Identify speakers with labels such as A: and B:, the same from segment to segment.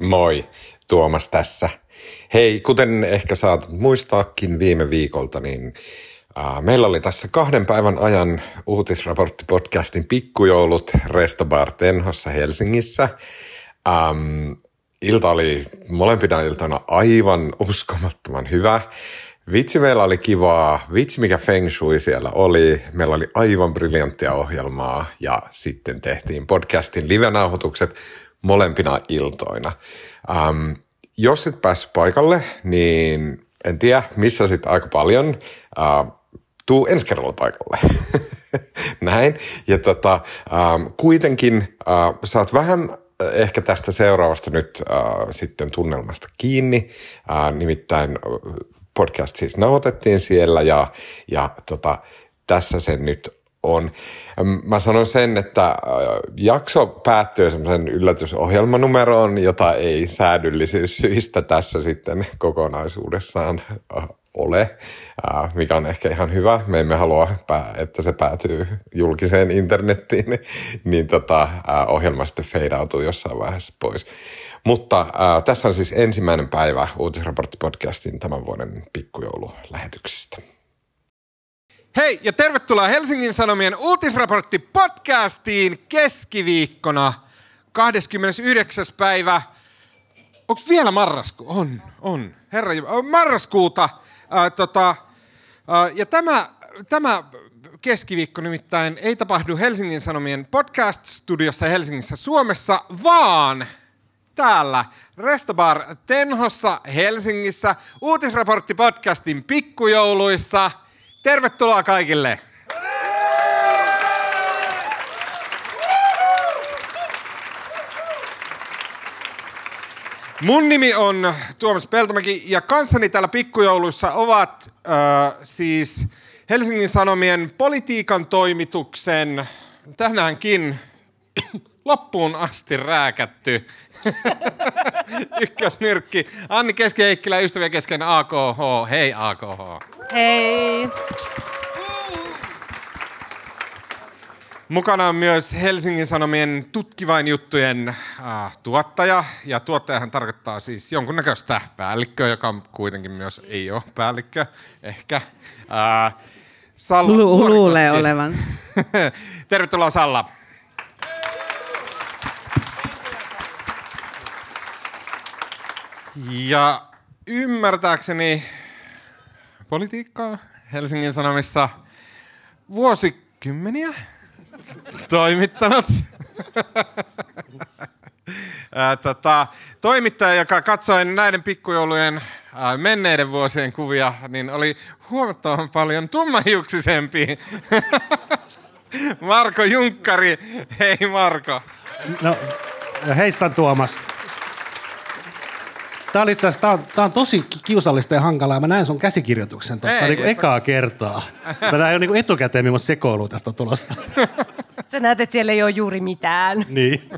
A: Moi, Tuomas tässä. Hei, kuten ehkä saatat muistaakin viime viikolta, niin äh, meillä oli tässä kahden päivän ajan uutisraporttipodcastin pikkujoulut Restobar Tenhossa Helsingissä. Ähm, ilta oli molempina iltana aivan uskomattoman hyvä. Vitsi meillä oli kivaa, vitsi mikä feng shui siellä oli. Meillä oli aivan briljanttia ohjelmaa ja sitten tehtiin podcastin live-nauhoitukset molempina iltoina. Um, jos et päässyt paikalle, niin en tiedä, missä sitten aika paljon. Uh, tuu ensi kerralla paikalle. Näin. Ja tota, um, kuitenkin uh, saat vähän ehkä tästä seuraavasta nyt uh, sitten tunnelmasta kiinni. Uh, nimittäin podcast siis nauhoitettiin siellä ja, ja tota, tässä se nyt on. Mä sanon sen, että jakso päättyy semmoisen yllätysohjelmanumeroon, jota ei säädyllisyyssyistä tässä sitten kokonaisuudessaan ole, mikä on ehkä ihan hyvä. Me emme halua, että se päätyy julkiseen internettiin, niin tota, ohjelma sitten feidautuu jossain vaiheessa pois. Mutta äh, tässä on siis ensimmäinen päivä Uutisraportti-podcastin tämän vuoden pikkujoululähetyksistä.
B: Hei ja tervetuloa Helsingin Sanomien uutisraportti podcastiin keskiviikkona 29. päivä. Onko vielä marrasku? On, on. Herra, marraskuuta. Ää, tota, ää, ja tämä, tämä keskiviikko nimittäin ei tapahdu Helsingin Sanomien podcast-studiossa Helsingissä Suomessa, vaan täällä Restobar Tenhossa Helsingissä uutisraportti podcastin pikkujouluissa – Tervetuloa kaikille! Mun nimi on Tuomas Peltomäki ja kanssani täällä pikkujouluissa ovat äh, siis Helsingin Sanomien politiikan toimituksen tänäänkin loppuun asti rääkätty ykkösnyrkki Anni Keski-Heikkilä, ystävien kesken AKH. Hei AKH.
C: Hei.
B: Mukana on myös Helsingin Sanomien tutkivain juttujen äh, tuottaja. Ja tuottajahan tarkoittaa siis jonkunnäköistä päällikköä, joka kuitenkin myös ei ole päällikkö, ehkä. Äh,
C: Salla Lu- luulee olevan.
B: Tervetuloa Salla. Ja ymmärtääkseni politiikkaa Helsingin Sanomissa vuosikymmeniä toimittanut. Tota, toimittaja, joka katsoi näiden pikkujoulujen menneiden vuosien kuvia, niin oli huomattavan paljon tummahiuksisempi. Marko Junkkari. Hei Marko.
D: No, heissan Tuomas. Tämä on itse tämä on, tämä on tosi kiusallista ja hankalaa. Mä näen sun käsikirjoituksen tuossa niin ekaa kertaa. Mä näen jo niin etukäteen, millaista sekoilua tästä on tulossa.
C: Sä näet, että siellä ei ole juuri mitään.
D: Niin.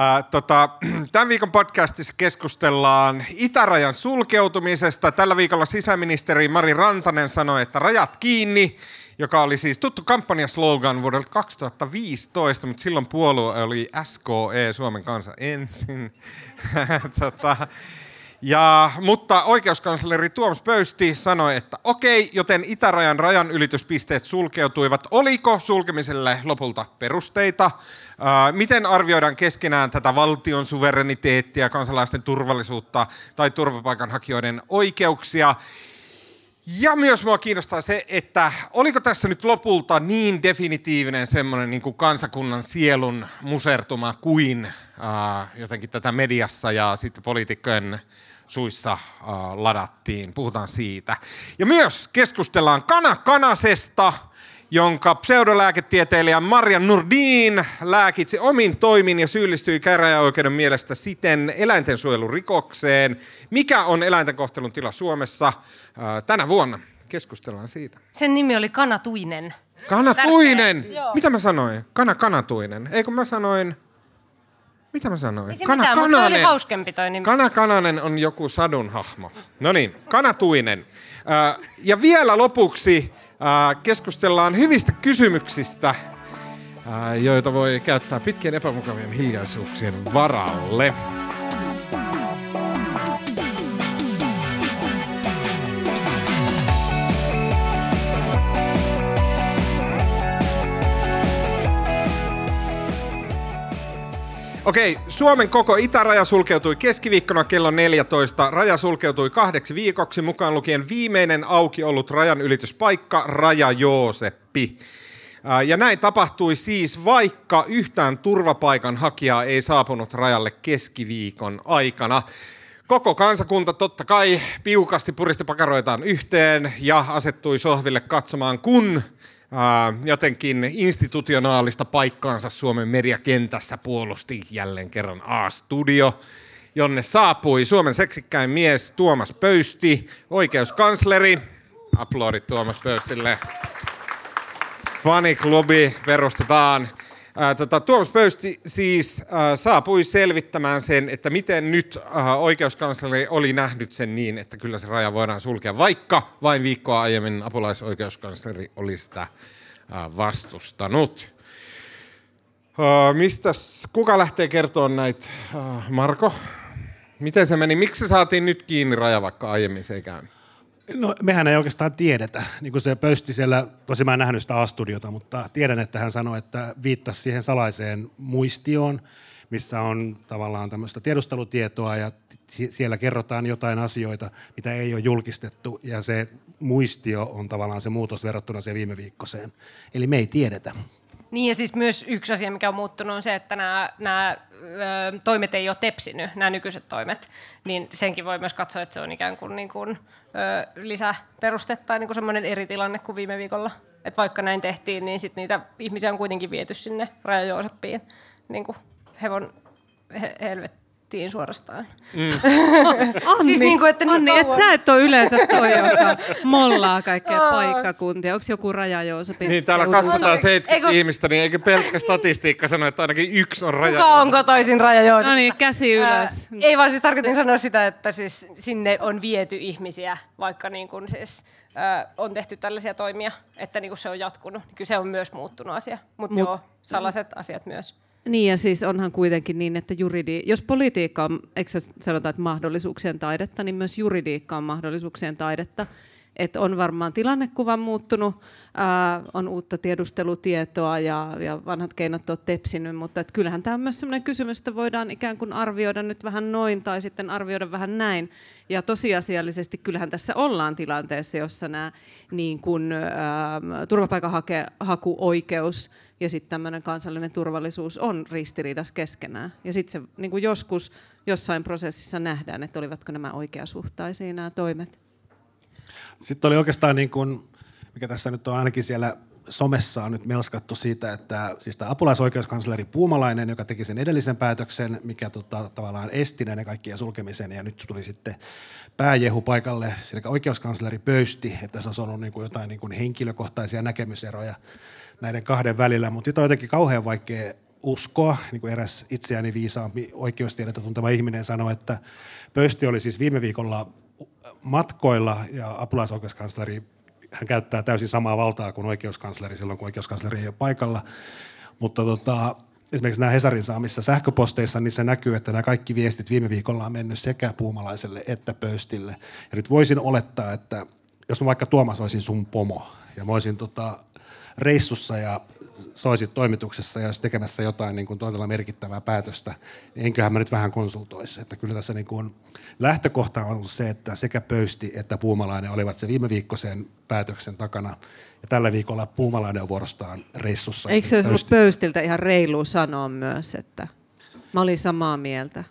B: Äh, tota, tämän viikon podcastissa keskustellaan itärajan sulkeutumisesta. Tällä viikolla sisäministeri Mari Rantanen sanoi, että rajat kiinni joka oli siis tuttu kampanjaslogan vuodelta 2015, mutta silloin puolue oli SKE, Suomen kansa ensin. tota, ja, mutta oikeuskansleri Tuomas Pöysti sanoi, että okei, joten itärajan rajan ylityspisteet sulkeutuivat. Oliko sulkemiselle lopulta perusteita? Ää, miten arvioidaan keskenään tätä valtion suvereniteettia, kansalaisten turvallisuutta tai turvapaikanhakijoiden oikeuksia? Ja myös mua kiinnostaa se, että oliko tässä nyt lopulta niin definitiivinen semmoinen niin kansakunnan sielun musertuma kuin äh, jotenkin tätä mediassa ja sitten poliitikkojen suissa äh, ladattiin. Puhutaan siitä. Ja myös keskustellaan kana kanasesta – jonka pseudolääketieteilijä Marja Nurdin lääkitsi omin toimin ja syyllistyi käräjäoikeuden mielestä siten eläintensuojelurikokseen. Mikä on eläinten kohtelun tila Suomessa tänä vuonna? Keskustellaan siitä.
C: Sen nimi oli Kanatuinen.
B: Kanatuinen! Mitä mä sanoin? Kana Kanatuinen. Eikö mä sanoin... Mitä mä sanoin?
C: Ei Kana mitään, Kananen. oli hauskempi toi nimi.
B: Kana Kananen on joku sadun hahmo. No niin, Kanatuinen. Ja vielä lopuksi keskustellaan hyvistä kysymyksistä joita voi käyttää pitkien epämukavien hiljaisuuksien varalle. Okei, Suomen koko itäraja sulkeutui keskiviikkona kello 14. Raja sulkeutui kahdeksi viikoksi, mukaan lukien viimeinen auki ollut rajan ylityspaikka Raja Jooseppi. Ja näin tapahtui siis, vaikka yhtään turvapaikan hakijaa ei saapunut rajalle keskiviikon aikana. Koko kansakunta totta kai piukasti puristi pakaroitaan yhteen ja asettui sohville katsomaan, kun jotenkin institutionaalista paikkaansa Suomen mediakentässä puolusti jälleen kerran A-studio, jonne saapui Suomen seksikkäin mies Tuomas Pöysti, oikeuskansleri. Aplodit Tuomas Pöystille. Faniklubi perustetaan. Tota, Tuomas Pöysti siis ää, saapui selvittämään sen, että miten nyt ää, oikeuskansleri oli nähnyt sen niin, että kyllä se raja voidaan sulkea, vaikka vain viikkoa aiemmin apulaisoikeuskansleri oli sitä ää, vastustanut. Ää, mistäs, kuka lähtee kertomaan näitä? Ää, Marko? Miten se meni? Miksi se saatiin nyt kiinni raja, vaikka aiemmin se ei käynyt?
D: No mehän ei oikeastaan tiedetä. Niin kuin se pöysti siellä, tosi mä en nähnyt sitä A-studiota, mutta tiedän, että hän sanoi, että viittasi siihen salaiseen muistioon, missä on tavallaan tämmöistä tiedustelutietoa ja siellä kerrotaan jotain asioita, mitä ei ole julkistettu ja se muistio on tavallaan se muutos verrattuna siihen viime viikkoiseen. Eli me ei tiedetä.
C: Niin ja siis myös yksi asia, mikä on muuttunut, on se, että nämä, nämä toimet ei ole tepsinyt, nämä nykyiset toimet. Niin senkin voi myös katsoa, että se on ikään kuin, niin kuin ö, lisäperuste tai niin kuin semmoinen eri tilanne kuin viime viikolla. Et vaikka näin tehtiin, niin sit niitä ihmisiä on kuitenkin viety sinne Raja Jooseppiin niin kuin hevon he, helvet, tiin suorastaan. Mm.
E: Anni, siis niin kuin, että niin Anni et sä et ole yleensä toi, joka mollaa kaikkea paikkakuntia. Onko joku raja Joosepin
B: Niin, täällä on 270 Eikö... ihmistä, niin eikö pelkkä statistiikka sano, että ainakin yksi on raja
C: Kuka on kotoisin raja Joosep?
E: No niin, käsi ylös.
C: Ää, ei vaan siis tarkoitin sanoa sitä, että siis sinne on viety ihmisiä, vaikka niin kuin siis, äh, on tehty tällaisia toimia, että niin kuin se on jatkunut. Kyllä se on myös muuttunut asia, mutta Mut, joo, sellaiset asiat myös.
E: Niin ja siis onhan kuitenkin niin, että juridi, jos politiikka on, eikö sanota, että mahdollisuuksien taidetta, niin myös juridiikka on mahdollisuuksien taidetta. Että on varmaan tilannekuva muuttunut, ää, on uutta tiedustelutietoa ja, ja vanhat keinot on tepsinyt, mutta et kyllähän tämä on myös sellainen kysymys, että voidaan ikään kuin arvioida nyt vähän noin tai sitten arvioida vähän näin. Ja tosiasiallisesti kyllähän tässä ollaan tilanteessa, jossa nämä niin kuin, ää, turvapaikanhakuoikeus ja sitten tämmöinen kansallinen turvallisuus on ristiriidassa keskenään. Ja sitten se niin joskus jossain prosessissa nähdään, että olivatko nämä oikeasuhtaisia nämä toimet.
D: Sitten oli oikeastaan, niin kuin, mikä tässä nyt on ainakin siellä somessa on nyt melskattu siitä, että siis tämä apulaisoikeuskansleri Puumalainen, joka teki sen edellisen päätöksen, mikä tota, tavallaan esti näiden kaikkien sulkemisen, ja nyt tuli sitten pääjehu paikalle, eli oikeuskansleri pöysti, että se on ollut niin kuin jotain niin kuin henkilökohtaisia näkemyseroja näiden kahden välillä, mutta sitten on jotenkin kauhean vaikea uskoa, niin kuin eräs itseäni viisaampi oikeustiedettä tunteva ihminen sanoi, että Pöysti oli siis viime viikolla matkoilla ja apulaisoikeuskansleri, hän käyttää täysin samaa valtaa kuin oikeuskansleri silloin, kun oikeuskansleri ei ole paikalla, mutta tota, esimerkiksi nämä Hesarin saamissa sähköposteissa, niin se näkyy, että nämä kaikki viestit viime viikolla on mennyt sekä puumalaiselle että pöystille. Ja nyt voisin olettaa, että jos mä vaikka Tuomas olisin sun pomo, ja mä olisin tota, reissussa ja soisit toimituksessa ja olisi tekemässä jotain niin kuin todella merkittävää päätöstä, niin enköhän mä nyt vähän konsultoisi. Että kyllä tässä niin kuin lähtökohta on ollut se, että sekä Pöysti että Puumalainen olivat se viime viikkoisen päätöksen takana. Ja tällä viikolla Puumalainen on vuorostaan reissussa.
E: Eikö se olisi ollut Pöystiltä ihan reilu sanoa myös, että mä olin samaa mieltä?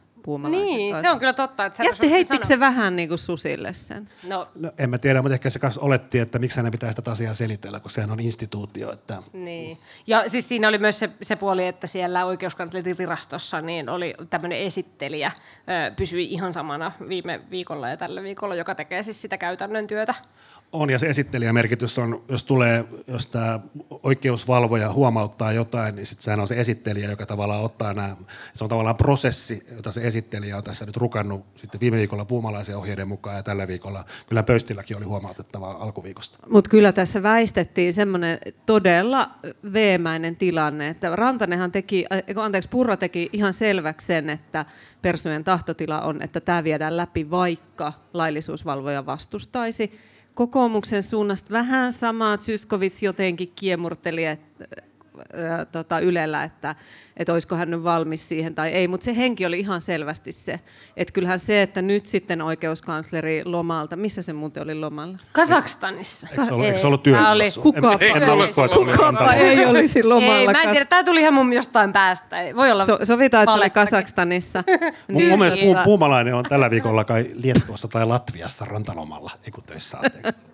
C: Niin, kanssa. se on kyllä totta. Että
E: Jätti heittikö se vähän niin kuin susille sen?
D: No. no. en mä tiedä, mutta ehkä se kanssa oletti, että miksi hänen pitäisi tätä asiaa selitellä, kun sehän on instituutio. Että...
C: Niin. Ja siis siinä oli myös se, se puoli, että siellä oikeuskanslerin virastossa niin oli tämmöinen esittelijä, pysyi ihan samana viime viikolla ja tällä viikolla, joka tekee siis sitä käytännön työtä.
D: On, ja se esittelijämerkitys on, jos tulee, jos tämä oikeusvalvoja huomauttaa jotain, niin sitten sehän on se esittelijä, joka tavallaan ottaa nämä, se on tavallaan prosessi, jota se esittelijä on tässä nyt rukannut sitten viime viikolla puumalaisen ohjeiden mukaan ja tällä viikolla. Kyllä Pöystilläkin oli huomautettavaa alkuviikosta.
E: Mutta kyllä tässä väistettiin semmoinen todella veemäinen tilanne, että Rantanenhan teki, anteeksi, Purra teki ihan selväksi sen, että Persujen tahtotila on, että tämä viedään läpi, vaikka laillisuusvalvoja vastustaisi kokoomuksen suunnasta vähän samaa Zyskovic jotenkin kiemurteli että, ää, tota, Ylellä, että, että olisiko hän nyt valmis siihen tai ei, mutta se henki oli ihan selvästi se, että kyllähän se, että nyt sitten oikeuskansleri lomalta, missä se muuten oli lomalla?
C: Kazakstanissa.
D: Eikö se ollut,
C: Ei.
D: eikö se ollut
C: Tää oli-?
E: Kukapa
D: En, en
E: ei-
D: usko, että
E: ei olisi lomalla.
C: Ei, mä en tiedä, tämä tuli ihan mun jostain päästä. Ei, Voi olla
E: So, sovitaan, että se oli
C: valettakin.
E: Kazakstanissa.
D: Mun, mun mielestä puu, puumalainen on tällä viikolla kai Liettuassa tai Latviassa rantalomalla, ei kun töissä, anteeksi.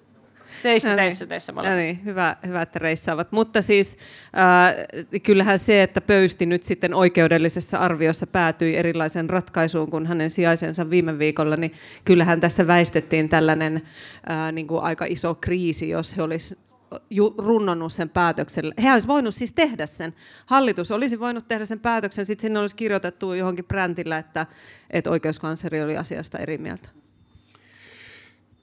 C: Töissä,
E: No niin.
C: töissä, töissä.
E: No
C: molemmat.
E: niin, hyvä, hyvä, että reissaavat. Mutta siis äh, kyllähän se, että Pöysti nyt sitten oikeudellisessa arviossa päätyi erilaiseen ratkaisuun kuin hänen sijaisensa viime viikolla, niin kyllähän tässä väistettiin tällainen äh, niin kuin aika iso kriisi, jos he olisi runnonnut sen päätöksen. He olisi voinut siis tehdä sen. Hallitus olisi voinut tehdä sen päätöksen, sitten sinne olisi kirjoitettu johonkin brändillä, että, että oikeuskansleri oli asiasta eri mieltä.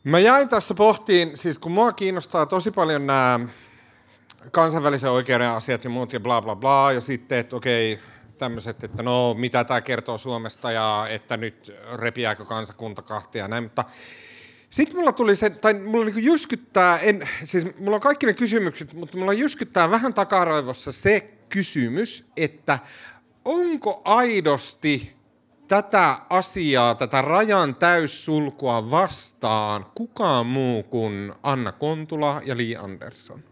B: Mä jäin tässä pohtiin, siis kun mua kiinnostaa tosi paljon nämä kansainvälisen oikeuden asiat ja muut ja bla bla bla, ja sitten, että okei, tämmöiset, että no mitä tämä kertoo Suomesta ja että nyt repiääkö kansakunta kahtia ja näin, mutta sitten mulla tuli se, tai mulla niinku jyskyttää, en, siis mulla on kaikki ne kysymykset, mutta mulla jyskyttää vähän takaraivossa se kysymys, että onko aidosti tätä asiaa, tätä rajan täyssulkua vastaan kukaan muu kuin Anna Kontula ja Li Andersson?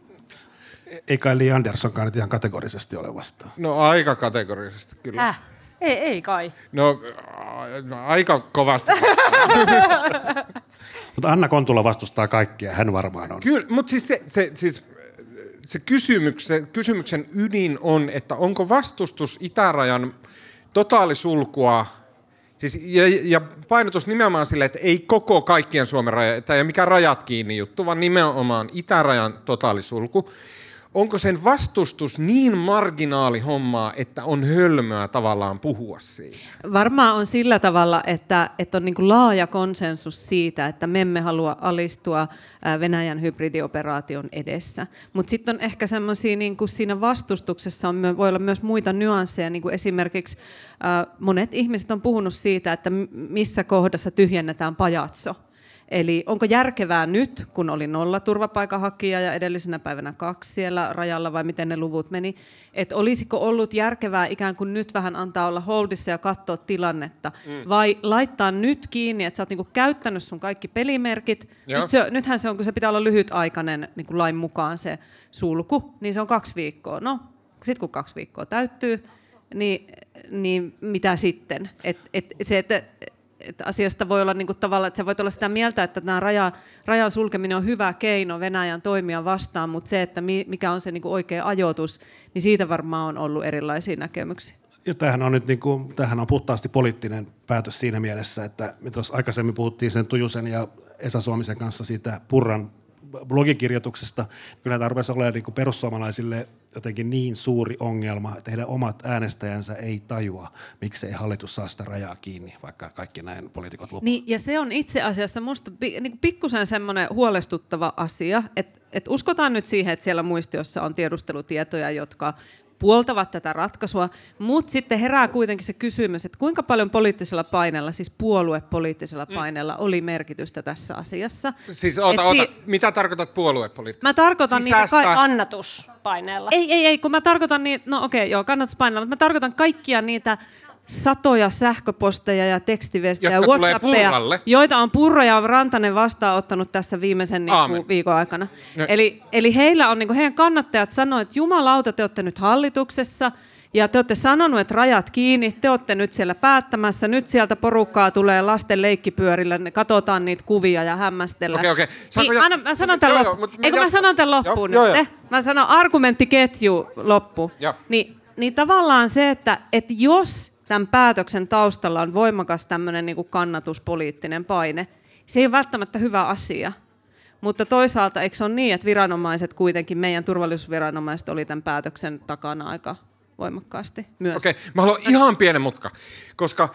D: Ei kai Li Anderssonkaan nyt ihan kategorisesti ole vastaan.
B: No aika kategorisesti kyllä.
C: Häh? Ei, ei kai.
B: No, a- aika kovasti.
D: Mutta Anna Kontula vastustaa kaikkia, hän varmaan on.
B: Kyllä, mutta siis se, se, siis se kysymyksen, kysymyksen ydin on, että onko vastustus itärajan totaalisulkua, siis, ja, ja painotus nimenomaan sille, että ei koko kaikkien Suomen raja, ole mikään rajat kiinni juttu, vaan nimenomaan itärajan totaalisulku. Onko sen vastustus niin marginaali hommaa, että on hölmöä tavallaan puhua siitä?
E: Varmaan on sillä tavalla, että, että on niin kuin laaja konsensus siitä, että me emme halua alistua Venäjän hybridioperaation edessä. Mutta sitten on ehkä semmoisia, niin kuin siinä vastustuksessa on, voi olla myös muita nyansseja, niin kuin esimerkiksi monet ihmiset on puhunut siitä, että missä kohdassa tyhjennetään pajatso. Eli onko järkevää nyt, kun oli nolla turvapaikanhakija ja edellisenä päivänä kaksi siellä rajalla, vai miten ne luvut meni, että olisiko ollut järkevää ikään kuin nyt vähän antaa olla holdissa ja katsoa tilannetta, mm. vai laittaa nyt kiinni, että sä oot niinku käyttänyt sun kaikki pelimerkit,
B: Joo.
E: nyt se, nythän se on, kun se pitää olla lyhytaikainen niin kuin lain mukaan se sulku, niin se on kaksi viikkoa. No, sitten kun kaksi viikkoa täyttyy, niin, niin mitä sitten? Et, et se, että että asiasta voi olla niin kuin tavallaan, että sä voit olla sitä mieltä, että tämä raja, rajan sulkeminen on hyvä keino Venäjän toimia vastaan, mutta se, että mi- mikä on se niin kuin oikea ajoitus, niin siitä varmaan on ollut erilaisia näkemyksiä.
D: Ja tämähän on nyt niin kuin, tämähän on puhtaasti poliittinen päätös siinä mielessä, että me tuossa aikaisemmin puhuttiin sen Tujusen ja Esa Suomisen kanssa siitä Purran blogikirjoituksesta. Kyllä tämä rupesi olemaan niin perussuomalaisille jotenkin niin suuri ongelma, että heidän omat äänestäjänsä ei tajua, miksei hallitus saa sitä rajaa kiinni, vaikka kaikki näin poliitikot lupaavat.
E: Niin, ja se on itse asiassa minusta niin pikkusen semmoinen huolestuttava asia, että et uskotaan nyt siihen, että siellä muistiossa on tiedustelutietoja, jotka puoltavat tätä ratkaisua, mutta sitten herää kuitenkin se kysymys, että kuinka paljon poliittisella paineella, siis puoluepoliittisella paineella oli merkitystä tässä asiassa.
B: Siis oota, oota,
E: si-
B: mitä tarkoitat puoluepoliittisesti?
E: Mä tarkoitan niitä
B: Sisäistä-
E: ka-
C: Kannatuspaineella.
E: ei, ei, ei, kun mä tarkoitan niin, no okei, joo, kannatuspainella, mutta mä tarkoitan kaikkia niitä satoja sähköposteja ja tekstiviestejä ja Whatsappeja, joita on Purra ja Rantanen vastaanottanut tässä viimeisen niin kuin, viikon aikana.
B: No.
E: Eli, eli heillä on, niin kuin, heidän kannattajat sanoivat, että jumalauta, te olette nyt hallituksessa, ja te olette sanonut, että rajat kiinni, te olette nyt siellä päättämässä, nyt sieltä porukkaa tulee lasten leikkipyörillä, ne katsotaan niitä kuvia ja hämmästellään.
B: Okei, okei.
E: Niin,
B: jo-
E: anna, mä sanon tämän
B: Joo, joo,
E: Eikö mä sanon tämän
B: Joo,
E: loppuun
B: joo,
E: nyt?
B: joo.
E: Eh? Mä sanon argumenttiketju loppu.
B: Joo.
E: Niin, niin tavallaan se, että, että jos tämän päätöksen taustalla on voimakas tämmöinen niin kuin kannatuspoliittinen paine, se ei ole välttämättä hyvä asia. Mutta toisaalta eikö se ole niin, että viranomaiset kuitenkin, meidän turvallisuusviranomaiset oli tämän päätöksen takana aika voimakkaasti myös.
B: Okei, okay, mä haluan ihan pienen mutka, koska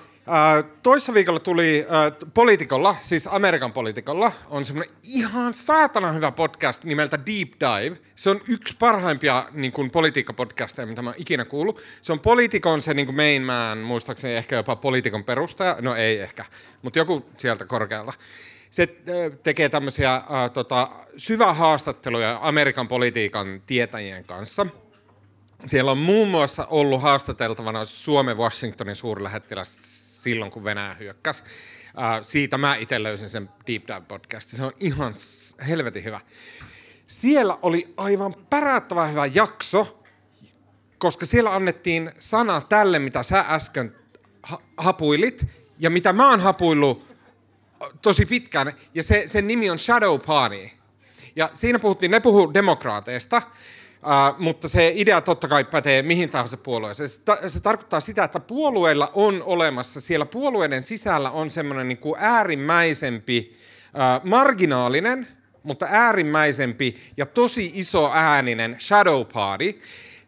B: toissa viikolla tuli äh, poliitikolla, siis Amerikan poliitikolla, on semmoinen ihan saatana hyvä podcast nimeltä Deep Dive. Se on yksi parhaimpia niin kuin, politiikkapodcasteja, mitä mä oon ikinä kuullut. Se on poliitikon se niin kuin main man, muistaakseni ehkä jopa poliitikon perustaja, no ei ehkä, mutta joku sieltä korkealta se tekee tämmöisiä äh, tota, syvähaastatteluja Amerikan politiikan tietäjien kanssa – siellä on muun muassa ollut haastateltavana Suomen Washingtonin suurlähettiläs silloin, kun Venäjä hyökkäsi. Uh, siitä mä itse löysin sen Deep Dive podcastin. Se on ihan helvetin hyvä. Siellä oli aivan pärättävän hyvä jakso, koska siellä annettiin sana tälle, mitä sä äsken ha- hapuilit, ja mitä mä oon hapuillut tosi pitkään, ja se, sen nimi on Shadow Party. Ja siinä puhuttiin, ne puhuu demokraateista, Mutta se idea totta kai pätee mihin tahansa puolueeseen. Se, ta- se tarkoittaa sitä, että puolueilla on olemassa, siellä puolueiden sisällä on semmoinen niin kuin äärimmäisempi, uh, marginaalinen, mutta äärimmäisempi ja tosi iso ääninen shadow party,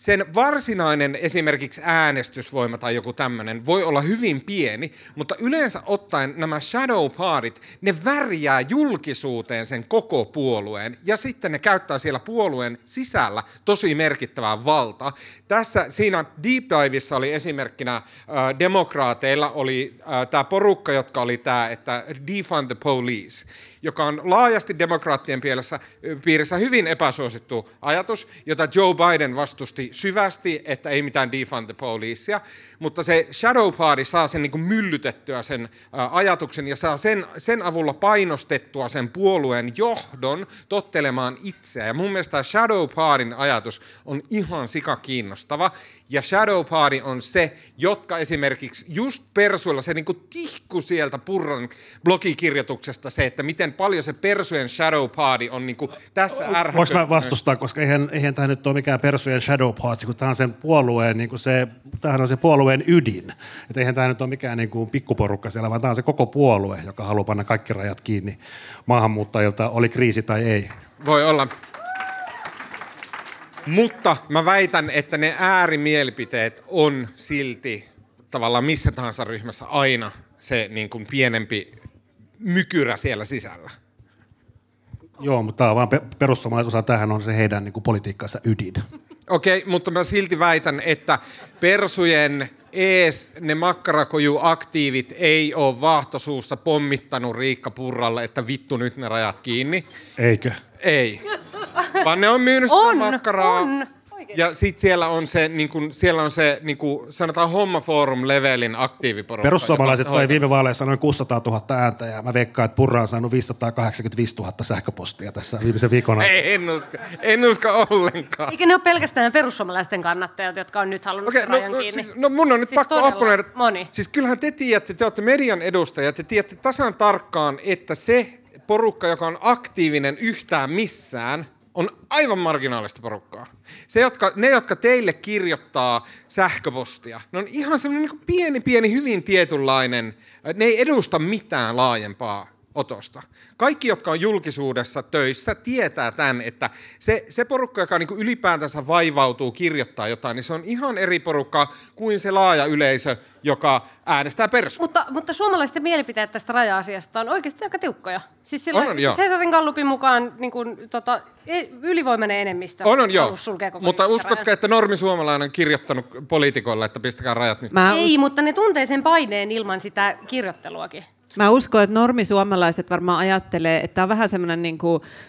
B: sen varsinainen esimerkiksi äänestysvoima tai joku tämmöinen voi olla hyvin pieni, mutta yleensä ottaen nämä shadow partit, ne värjää julkisuuteen sen koko puolueen ja sitten ne käyttää siellä puolueen sisällä tosi merkittävää valtaa. Tässä siinä Deep Diveissa oli esimerkkinä äh, demokraateilla oli äh, tämä porukka, jotka oli tämä, että defund the police joka on laajasti demokraattien piirissä, piirissä hyvin epäsuosittu ajatus, jota Joe Biden vastusti syvästi, että ei mitään defund the policea, mutta se shadow party saa sen niin kuin myllytettyä sen ajatuksen ja saa sen, sen avulla painostettua sen puolueen johdon tottelemaan itseä. Ja mun mielestä shadow partyn ajatus on ihan sika kiinnostava. Ja shadow party on se, jotka esimerkiksi just persuilla, se niin kuin tihku sieltä Purran blogikirjoituksesta se, että miten paljon se persujen shadow party on niin kuin tässä ärhäkö...
D: Voinko mä vastustaa, koska eihän, eihän tämä nyt ole mikään persujen shadow party, kun tämä on sen puolueen, niin kuin se, tämähän on se puolueen ydin. Että eihän tämä nyt ole mikään niin kuin pikkuporukka siellä, vaan tämä on se koko puolue, joka haluaa panna kaikki rajat kiinni maahanmuuttajilta, oli kriisi tai ei.
B: Voi olla. Mutta mä väitän, että ne äärimielipiteet on silti tavallaan missä tahansa ryhmässä aina se niin kuin pienempi mykyrä siellä sisällä.
D: Joo, mutta tämä on vaan perussuomalaiset osa tähän on se heidän niin kuin politiikkansa ydin.
B: Okei, okay, mutta mä silti väitän, että persujen ees ne makkarakoju-aktiivit ei ole vaahtosuussa pommittanut Riikka Purralle, että vittu nyt ne rajat kiinni.
D: Eikö?
B: Ei. Vaan ne on myynyt sitä
C: On,
B: makkaraa.
C: on.
B: Ja sitten siellä on se, niin kun, siellä on se niin kun, sanotaan hommaforum-levelin aktiiviporukka.
D: Perussuomalaiset sai viime vaaleissa noin 600 000 ääntä ja mä veikkaan, että Purra on saanut 585 000 sähköpostia tässä viimeisen viikon aikana.
B: Ei, en usko, en usko ollenkaan.
C: Eikä ne ole pelkästään perussuomalaisten kannattajat, jotka on nyt halunnut
B: Okei,
C: okay, rajan
B: no, no,
C: kiinni.
B: siis, no mun on nyt
C: Siis
B: pakko
C: todella
B: opponoida.
C: moni.
B: Siis kyllähän te tiedätte, te olette median edustajat, te tiedätte tasan tarkkaan, että se porukka, joka on aktiivinen yhtään missään, on aivan marginaalista porukkaa. Se, jotka, ne, jotka teille kirjoittaa sähköpostia, ne on ihan semmoinen niin pieni, pieni, hyvin tietynlainen, ne ei edusta mitään laajempaa otosta. Kaikki, jotka on julkisuudessa töissä, tietää tämän, että se, se porukka, joka niin ylipäätänsä vaivautuu kirjoittaa jotain, niin se on ihan eri porukka kuin se laaja yleisö, joka äänestää persua.
C: Mutta, mutta suomalaisten mielipiteet tästä raja-asiasta on oikeasti aika tiukkoja. Siis sillä,
B: On, on, joo.
C: Cesarin Gallupin mukaan niin kuin, tota, e- ylivoimainen enemmistö
B: On, on, joo.
C: sulkea koko
B: Mutta uskotko, että normi suomalainen on kirjoittanut poliitikolle, että pistäkää rajat nyt?
E: Mä,
C: Ei, mutta ne tuntee sen paineen ilman sitä kirjoitteluakin.
E: Mä uskon, että normisuomalaiset varmaan ajattelee, että tämä on vähän semmoinen niin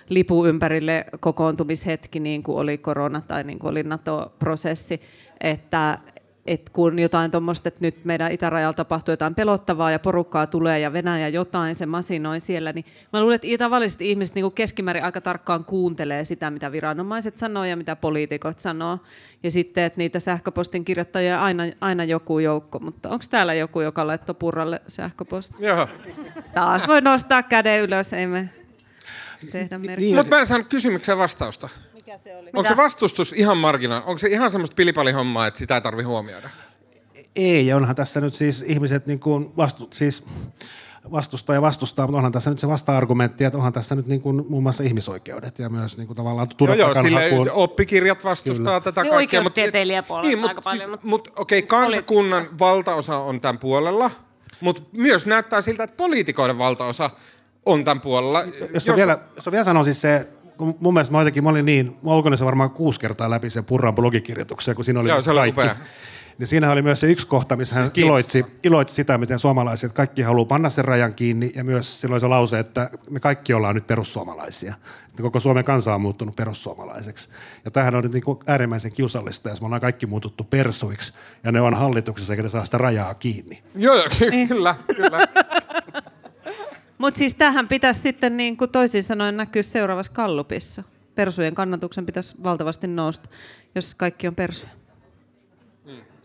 E: lipu ympärille kokoontumishetki, niin kuin oli korona tai niin kuin oli NATO-prosessi, että, että kun jotain tuommoista, että nyt meidän itärajalla tapahtuu jotain pelottavaa ja porukkaa tulee ja Venäjä jotain, se masinoi siellä, niin mä luulen, että tavalliset ihmiset niin keskimäärin aika tarkkaan kuuntelee sitä, mitä viranomaiset sanoo ja mitä poliitikot sanoo. Ja sitten, että niitä sähköpostin kirjoittajia on aina, aina joku joukko, mutta onko täällä joku, joka laittoi Purralle sähköpostia?
B: Joo.
E: Taas voi nostaa käden ylös, ei me tehdä merkkiä.
D: Niin,
B: Mutta mä en saanut kysymykseen vastausta.
E: Mikä se oli?
B: Onko se vastustus ihan marginaa? Onko se ihan semmoista pilipalihommaa, että sitä ei tarvi huomioida?
D: Ei, ja onhan tässä nyt siis ihmiset niin kuin vastu, siis vastustaa ja vastustaa, mutta onhan tässä nyt se vasta-argumentti, että onhan tässä nyt niin kuin muun muassa ihmisoikeudet ja myös niin kuin tavallaan
B: Joo, joo, sille
D: turvapaikanhakuun.
B: oppikirjat vastustaa
D: Kyllä.
B: tätä
C: Niin
B: kaikkea.
C: oikeustieteilijäpuolelta
B: niin,
C: aika
B: mutta
C: paljon,
B: Siis,
C: mutta-
B: mut, okei, kansakunnan valtaosa on tämän puolella, mutta myös näyttää siltä, että poliitikoiden valtaosa on tämän puolella.
D: Jos, jos, vielä, jos vielä sanon siis se, kun mun mielestä mä jotenkin, mä olin niin, mä olin se varmaan kuusi kertaa läpi sen Purran blogikirjoituksen, kun siinä oli
B: Joo, se oli
D: kaikki.
B: upea.
D: Niin siinä oli myös se yksi kohta, missä hän
B: Siis
D: iloitsi, iloitsi sitä, miten suomalaiset kaikki haluaa panna sen rajan kiinni, ja myös silloin se lause, että me kaikki ollaan nyt perussuomalaisia. Että koko Suomen kansa on muuttunut perussuomalaiseksi. Ja tämähän on nyt niin kuin äärimmäisen kiusallista, jos me ollaan kaikki muututtu persuiksi, ja ne on hallituksessa, eikä ne saa sitä rajaa kiinni.
B: Joo, joo, ky- kyllä, kyllä.
E: Mutta siis tähän pitäisi sitten niin kuin toisin sanoen näkyä seuraavassa kallupissa. Persujen kannatuksen pitäisi valtavasti nousta, jos kaikki on persuja.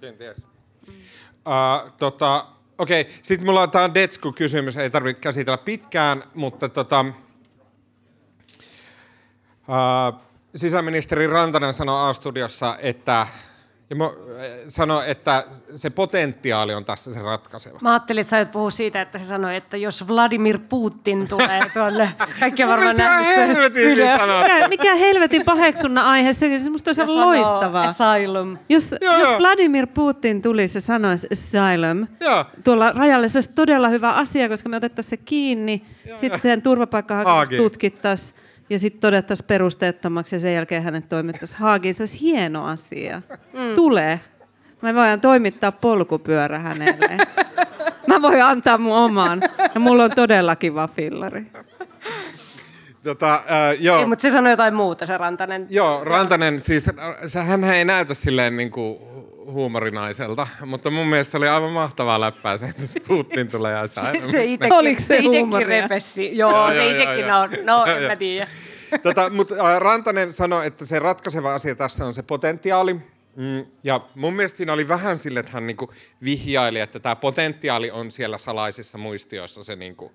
B: Kenties. Uh, tota, Okei, okay. sitten mulla on tämä Detsku-kysymys, ei tarvitse käsitellä pitkään, mutta tota, uh, sisäministeri Rantanen sanoi A-studiossa, että, ja mä, sanoi, että se potentiaali on tässä se ratkaiseva.
C: Mä ajattelin, että sä puhua siitä, että se sanoi, että jos Vladimir Putin tulee tuolle, kaikki on varmaan nähnyt sen
B: helvetin.
E: Mikä, mikä helvetin paheksunnan aihe, se, se musta olisi loistavaa.
C: Asylum.
E: Jos,
B: Joo,
E: jos
B: joo.
E: Vladimir Putin tulisi ja sanoisi asylum,
B: Joo.
E: tuolla rajalla se olisi todella hyvä asia, koska me otettaisiin se kiinni, sitten turvapaikkahakemus tutkittaisiin ja sitten todettaisiin perusteettomaksi ja sen jälkeen hänet toimittaisiin Haagiin. Se olisi hieno asia. Mm. Tulee. Mä voin toimittaa polkupyörä hänelle. Mä voin antaa mun oman. Ja mulla on todella kiva fillari.
B: Tota, äh, joo.
C: Ei, mutta se sanoi jotain muuta, se Rantanen.
B: Joo, Rantanen, siis se, hän ei näytä silleen niin kuin huumorinaiselta, mutta mun mielestä se oli aivan mahtavaa läppää se, että Putin tulee ja saa.
C: Se itekin,
E: Oliko se
C: itekin
E: huumoria?
C: repessi. Joo,
B: Joo,
C: se itekin on. No,
B: Joo,
C: en
B: joo.
C: mä tiedä.
B: Tota, mutta Rantanen sanoi, että se ratkaiseva asia tässä on se potentiaali. Mm, ja mun mielestä siinä oli vähän sille, että hän niinku vihjaili, että tämä potentiaali on siellä salaisissa muistioissa se niinku,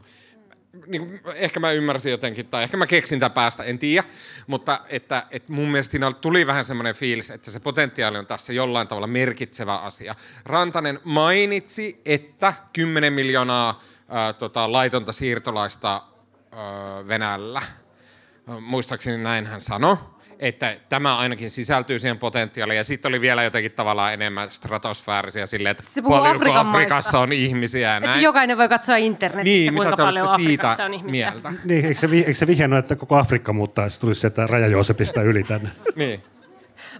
B: niin ehkä mä ymmärsin jotenkin, tai ehkä mä keksin tämän päästä, en tiedä, mutta että, että mun mielestä siinä tuli vähän semmoinen fiilis, että se potentiaali on tässä jollain tavalla merkitsevä asia. Rantanen mainitsi, että 10 miljoonaa ää, tota, laitonta siirtolaista ää, Venäjällä, muistaakseni näin hän sanoi, että tämä ainakin sisältyy siihen potentiaaliin. Ja sitten oli vielä jotenkin tavallaan enemmän stratosfäärisiä silleen, että
C: Se puhuu
B: paljonko
C: Afrikan
B: Afrikassa
C: maista.
B: on ihmisiä ja
C: Että
B: näin.
C: jokainen voi katsoa internetistä,
B: niin,
C: kuinka paljon
B: olette siitä
C: Afrikassa on ihmisiä.
B: mieltä?
D: Niin, eikö se, eikö se vihjannut, että koko Afrikka muuttaa, se tulisi sieltä Raja Joosepista yli tänne?
B: Niin.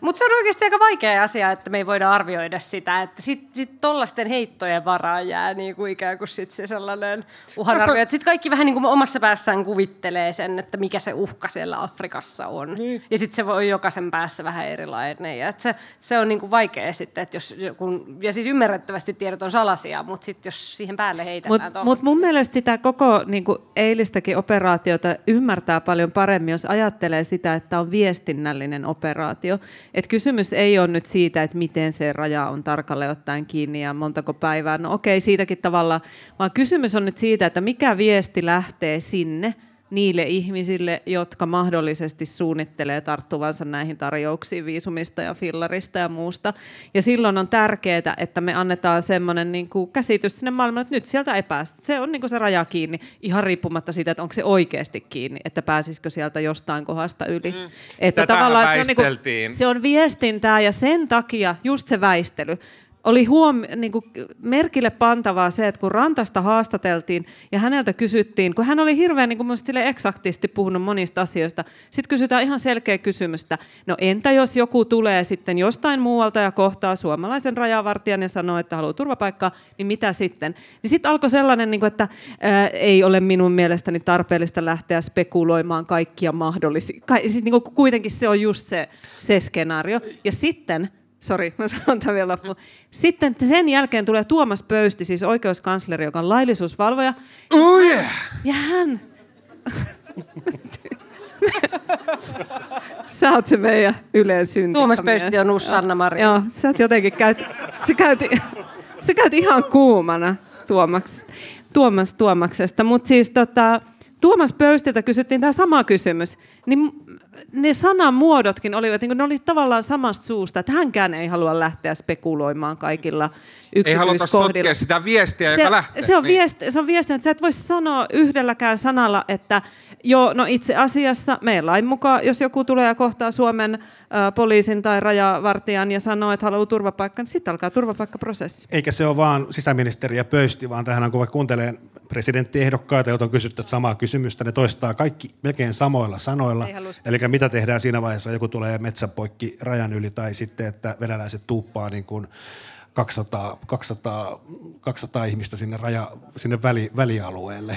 C: Mutta se on oikeasti aika vaikea asia, että me ei voida arvioida sitä, että sitten sit tollaisten heittojen varaan jää niinku ikään kuin sit se sellainen uhanarvio. Että sitten kaikki vähän niinku omassa päässään kuvittelee sen, että mikä se uhka siellä Afrikassa on. Niin. Ja sitten se voi jokaisen päässä vähän erilainen. Ja se, se on niinku vaikea sitten, että jos, kun, ja siis ymmärrettävästi tiedot on salaisia, mutta sitten jos siihen päälle heitetään
E: Mutta mut mun mielestä sitä koko niin eilistäkin operaatiota ymmärtää paljon paremmin, jos ajattelee sitä, että on viestinnällinen operaatio. Et kysymys ei ole nyt siitä, että miten se raja on tarkalleen ottaen kiinni ja montako päivää. No okei, siitäkin tavalla, vaan kysymys on nyt siitä, että mikä viesti lähtee sinne niille ihmisille, jotka mahdollisesti suunnittelee tarttuvansa näihin tarjouksiin viisumista ja fillarista ja muusta. Ja silloin on tärkeää, että me annetaan semmoinen niin kuin käsitys sinne maailmalle, että nyt sieltä ei päästä. Se on niin kuin se raja kiinni, ihan riippumatta siitä, että onko se oikeasti kiinni, että pääsisikö sieltä jostain kohdasta yli. Mm. Että
B: Tätähän
E: se on, niin kuin, se on viestintää ja sen takia just se väistely oli huom, niin kuin merkille pantavaa se, että kun Rantasta haastateltiin ja häneltä kysyttiin, kun hän oli hirveän niin kuin sille eksaktisti puhunut monista asioista, sitten kysytään ihan selkeä kysymystä, no entä jos joku tulee sitten jostain muualta ja kohtaa suomalaisen rajavartijan ja sanoo, että haluaa turvapaikkaa, niin mitä sitten? Niin sitten alkoi sellainen, niin kuin, että ää, ei ole minun mielestäni tarpeellista lähteä spekuloimaan kaikkia mahdollisia. Ka- siis niin kuin kuitenkin se on just se, se skenaario. Ja sitten Sori, mä sanon tämän vielä loppuun. Sitten sen jälkeen tulee Tuomas Pöysti, siis oikeuskansleri, joka on laillisuusvalvoja.
B: Oh yeah!
E: Ja hän... Sä oot se meidän Yleen syntikkamies.
C: Tuomas Pöysti on uusi Sanna Marin.
E: Joo, sä oot jotenkin käyt... Se käyti, se käyti ihan kuumana Tuomaksesta. Tuomas Tuomaksesta. Mutta siis tota, Tuomas Pöystiltä kysyttiin tämä sama kysymys. Niin ne sanamuodotkin olivat, niin ne oli tavallaan samasta suusta, että hänkään ei halua lähteä spekuloimaan kaikilla
B: Ei haluta sotkea sitä viestiä,
E: se,
B: joka lähtee.
E: se, on
B: Niin.
E: viesti, se on viesti, että sä et voi sanoa yhdelläkään sanalla, että joo, no itse asiassa meidän lain mukaan, jos joku tulee ja kohtaa Suomen ö, poliisin tai rajavartijan ja sanoo, että haluaa turvapaikkaa, niin sitten alkaa turvapaikkaprosessi.
D: Eikä se ole vaan sisäministeri ja pöysti, vaan tähän on kun kuuntelee presidenttiehdokkaita, joita on kysytty samaa kysymystä, ne toistaa kaikki melkein samoilla sanoilla. Eli mitä tehdään siinä vaiheessa, joku tulee metsäpoikki rajan yli, tai sitten, että venäläiset tuuppaa niin kuin 200, 200, 200 ihmistä sinne, raja, sinne väli, välialueelle,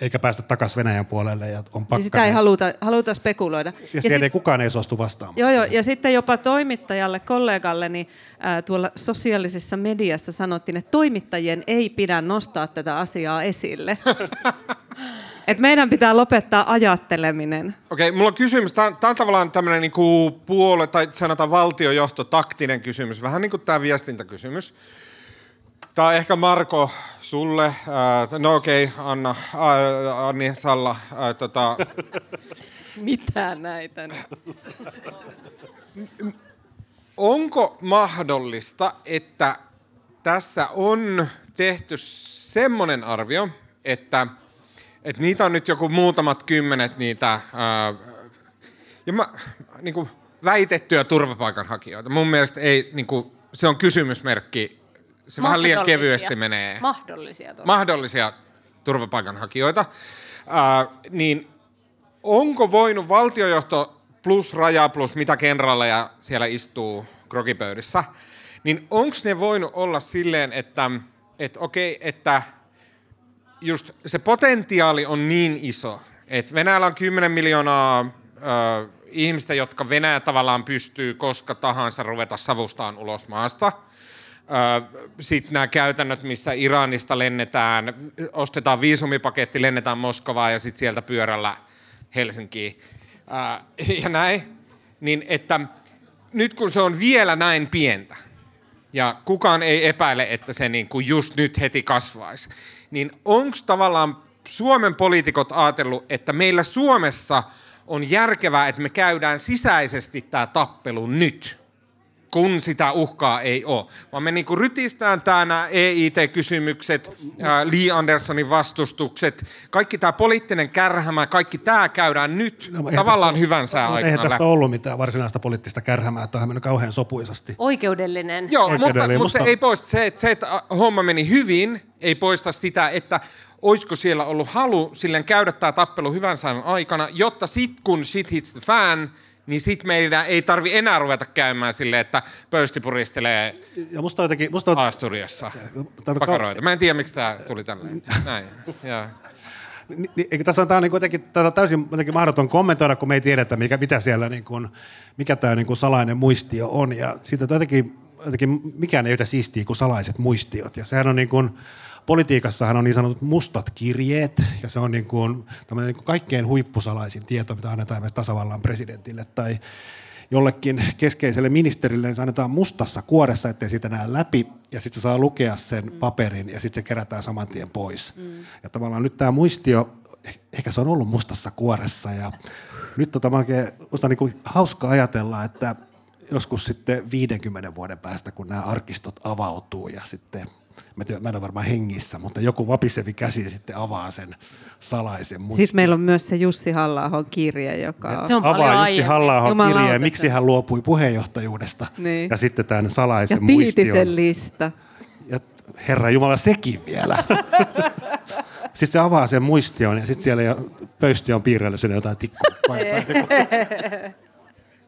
D: eikä päästä takaisin Venäjän puolelle ja on
E: Niin
D: pakkanen.
E: sitä ei haluta, haluta spekuloida.
D: ja,
E: Ja
D: siellä
E: sit-
D: ei kukaan ei suostu vastaamaan.
E: Joo, joo, ja sitten jopa toimittajalle, kollegalle, niin ää, tuolla sosiaalisessa mediassa sanottiin, että toimittajien ei pidä nostaa tätä asiaa esille. Et meidän pitää lopettaa ajatteleminen.
B: Okei, mulla on kysymys. Tämä on, tää on tavallaan tämmöinen niinku puolue, tai sanotaan valtiojohto, taktinen kysymys. Vähän niin kuin tämä viestintäkysymys. Tämä on ehkä Marko sulle. Äh, no okei, Anna, äh, Anni Salla. Äh, tota,
E: Mitä näitä nyt?
B: onko mahdollista, että tässä on tehty semmoinen arvio, että, että niitä on nyt joku muutamat kymmenet niitä ää, ja mä, niin kuin väitettyjä turvapaikanhakijoita. Mun mielestä ei, niin kuin, se on kysymysmerkki. Se vähän liian kevyesti menee.
C: Mahdollisia. tuolla.
B: mahdollisia turvapaikanhakijoita. Ää, niin onko voinut valtiojohto plus raja plus mitä kenraaleja siellä istuu krokipöydissä, niin onko ne voinut olla silleen, että, että okei, että just se potentiaali on niin iso, että Venäjällä on 10 miljoonaa ö, ihmistä, jotka Venäjä tavallaan pystyy koska tahansa ruveta savustaan ulos maasta. Sitten nämä käytännöt, missä Iranista lennetään, ostetaan viisumipaketti, lennetään Moskovaan ja sitten sieltä pyörällä Helsinkiin ää, ja näin. Niin että nyt kun se on vielä näin pientä, ja kukaan ei epäile, että se niin kuin just nyt heti kasvaisi, niin onko tavallaan Suomen poliitikot ajatellut, että meillä Suomessa on järkevää, että me käydään sisäisesti tämä tappelu nyt, kun sitä uhkaa ei ole. Vaan me niinku rytistään tää nämä EIT-kysymykset, ää, Lee Andersonin vastustukset, kaikki tämä poliittinen kärhämä, kaikki tämä käydään nyt
D: No,
B: tavallaan
D: tästä-
B: hyvän
D: Mutta
B: sääaikana
D: eihän tästä ollut mitään varsinaista poliittista kärhämää, että on mennyt kauhean sopuisasti.
C: Oikeudellinen.
B: Joo, mutta,
D: Oikeudellinen.
B: mutta se
D: Musta-
B: ei poista se, että, se, että homma meni hyvin, ei poista sitä, että olisiko siellä ollut halu silleen käydä tämä tappelu hyvän sään aikana, jotta sit kun shit hits the fan, niin sit meidän ei tarvi enää ruveta käymään silleen, että pöysti puristelee
D: Ja musta jotenkin, musta on,
B: Asturiassa pakaroita. Mä en tiedä, miksi tämä tuli tälleen. Näin, joo.
D: Ni- ni- eikö tässä on, tää on niin jotenkin, tätä on täysin jotenkin mahdoton kommentoida, kun me ei tiedetä, mikä, mitä siellä, niin kuin, mikä tämä niin kuin salainen muistio on. Ja siitä jotenkin, jotenkin mikään ei yhtä siistiä kuin salaiset muistiot. Ja sehän on niin kuin, politiikassahan on niin sanotut mustat kirjeet, ja se on niin kuin, niin kuin kaikkein huippusalaisin tieto, mitä annetaan esimerkiksi tasavallan presidentille tai jollekin keskeiselle ministerille, niin se annetaan mustassa kuoressa, ettei siitä näe läpi, ja sitten se saa lukea sen paperin, ja sitten se kerätään saman tien pois. Mm. Ja tavallaan nyt tämä muistio, eh- ehkä se on ollut mustassa kuoressa, ja nyt tota, on niin hauska ajatella, että joskus sitten 50 vuoden päästä, kun nämä arkistot avautuu, ja sitten, mä, tiedän, mä en ole varmaan hengissä, mutta joku vapisevi käsi sitten avaa sen salaisen muistion.
E: Sitten meillä on myös se Jussi halla kirje, joka on...
C: Se on paljon
D: avaa Jussi halla
E: sen.
D: miksi hän luopui puheenjohtajuudesta.
E: Niin.
D: Ja sitten tämän salaisen
E: Ja
D: muistion.
E: Tiitisen lista.
D: Ja Herra Jumala, sekin vielä. sitten se avaa sen muistion ja sitten siellä jo pöysti on piirrellyt sinne jotain tikkua.